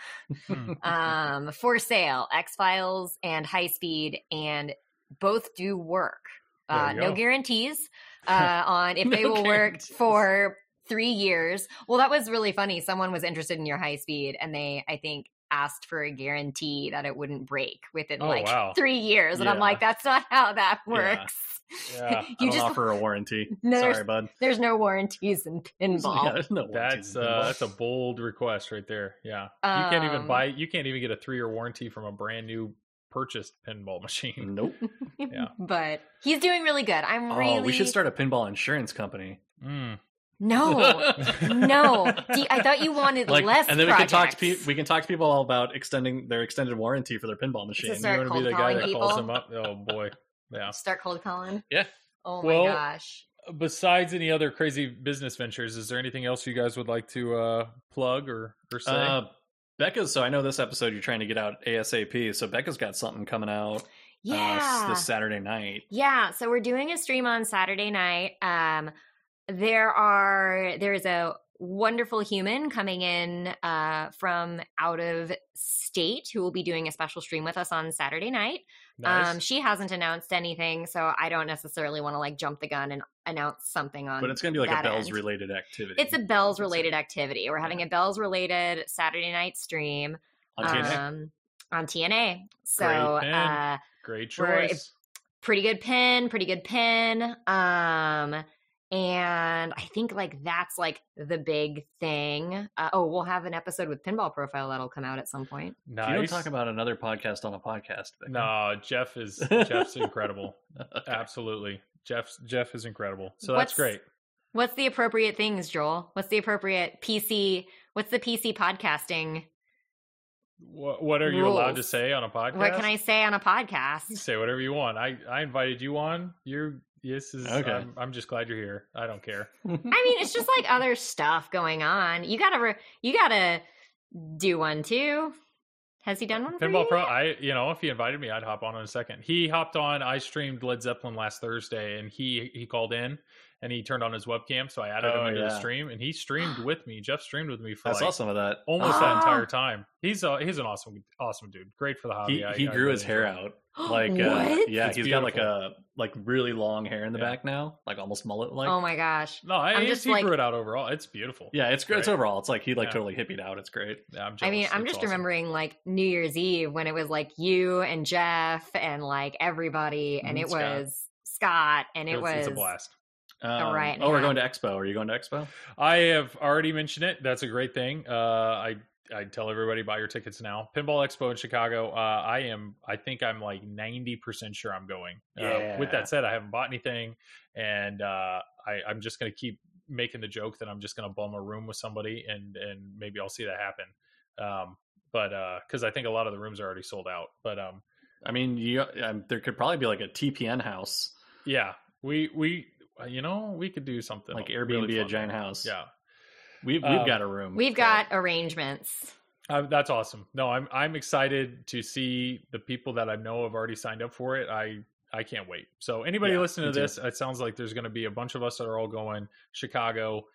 Hmm. um, for sale, X Files and High Speed, and both do work. Uh, no go. guarantees uh, on if they No will work for three years. Well, that was really funny. Someone was interested in your High Speed, and they, I think, asked for a guarantee that it wouldn't break within Oh, like wow. three years, and I'm like, that's not how that works. Yeah, I you just offer a warranty. No, there's- Sorry, bud. there's no warranties in pinball. Yeah, there's no That's uh, pinball. that's a bold request right there. Yeah, you can't even Um, buy. You can't even get a three year warranty from a brand new purchased pinball machine. Nope. Yeah. but he's doing really good. I'm really Oh, we should start a pinball insurance company. Mm. no, no. Do you- I thought you wanted like, less. and then we can talk to projects. people. We can talk to people all about extending their extended warranty for their pinball machine. You Start want to be the guy that calling calls people? them up? Oh boy, yeah. Start cold calling. Yeah. Oh Well, my gosh. Besides any other crazy business ventures, is there anything else you guys would like to uh, plug or or say? Uh, Becca's. So I know this episode you're trying to get out ASAP. So Becca's got something coming out Yeah. uh, this Saturday night. Yeah, so we're doing a stream on Saturday night. Um there are there is a wonderful human coming in uh from out of state who will be doing a special stream with us on Saturday night. Nice. Um she hasn't announced anything, so I don't necessarily want to like jump the gun and announce something on But it's going to be like a bells end. related activity. It's a bells related activity. We're having a bells related Saturday night stream on TNA. um on TNA. So Great uh Great choice. pretty good pin, pretty good pin. Um, and I think like that's like the big thing. Uh, oh, we'll have an episode with Pinball Profile that'll come out at some point. nice. You don't talk about another podcast on a podcast. Becca. No, Jeff is Jeff's incredible. Absolutely, Jeff's Jeff is incredible. So that's What's- great. What's the appropriate things, Joel? What's the appropriate PC? What's the PC podcasting? What, what are you allowed to say on a podcast? What can I say on a You podcast? say whatever you want. I I invited you on. You're this is Okay. I'm, I'm just glad you're here. I don't care. I mean, it's just like other stuff going on. You gotta, re- you gotta do one too. Has he done one? for Pinball you Pro. yet? I you know if he invited me, I'd hop on in a second. He hopped on. I streamed Led Zeppelin last Thursday, and he he called in and he turned on his webcam, so I added Oh, him into the stream, and he streamed with me. Jeff streamed with me for I like saw some of that. almost that Ah. entire time. He's uh, he's an awesome awesome dude. Great for the hobby. He I- he I grew really his hair enjoy out. Like uh, yeah, It's he's got like a like really long hair in the Yeah. back now, like almost mullet like. oh my gosh. No, I, I'm it's- just he like- grew it out overall. It's beautiful. yeah, it's great. It's overall. It's like he like Yeah. totally hippied out. It's great. Yeah, I'm I mean. I'm It's just awesome. remembering like New Year's Eve when it was like you and Jeff and like everybody, and Mhm, it Scott. was Scott, and it It's, was it's a blast. Um, right, Oh, we're going to Expo. Are you going to Expo? I have already mentioned it. That's a great thing. Uh, I I tell everybody buy your tickets now. Pinball Expo in Chicago. Uh, I am. I think I'm like ninety percent sure I'm going. Uh, with that said, I haven't bought anything, and uh, I, I'm just going to keep making the joke that I'm just going to bum a room with somebody, and and maybe I'll see that happen. Um, but because I think a lot of the rooms are already sold out. But um, I mean, you um, there could probably be like a TPN house, yeah, we we uh, you know we could do something like really Airbnb a giant house. Yeah. we've we've Um, got a room. we've so- got arrangements. Uh, that's awesome. No, I'm I'm excited to see the people that I know have already signed up for it. I I can't wait. So anybody Yeah, listening me to too. this, it sounds like there's going to be a bunch of us that are all going Chicago.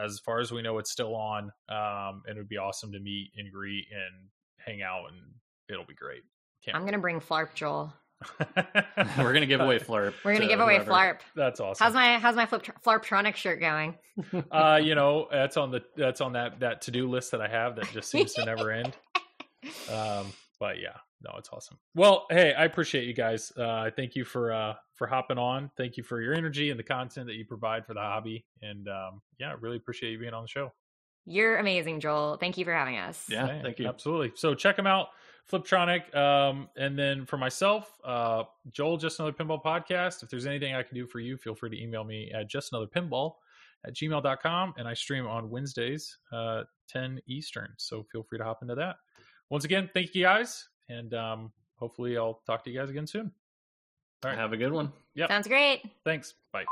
As far as we know, it's still on, um, and it would be awesome to meet and greet and hang out, and it'll be great. Can't I'm gonna bring Flarp, Joel. We're gonna give away Flarp. We're gonna to give away whoever. Flarp. That's awesome. How's my how's my Flip, Flarptronic shirt going? uh, you know, that's on the that's on that that to do list that I have that just seems to never end. Um, but yeah, no, it's awesome. Well, hey, I appreciate you guys. Uh, thank you for uh for hopping on. Thank you for your energy and the content that you provide for the hobby. And um, yeah, really appreciate you being on the show. You're amazing, Joel. Thank you for having us. Yeah, Hey, thank you. Absolutely. So check them out, Fliptronic. Um, and then for myself, uh, Joel, just another pinball podcast. If there's anything I can do for you, feel free to email me at just another pinball at gmail.com. And I stream on Wednesdays, uh, 10 Eastern. So feel free to hop into that. Once again, thank you guys. And um, hopefully I'll talk to you guys again soon. All right. Have a good one. Yep. Sounds great. Thanks. Bye.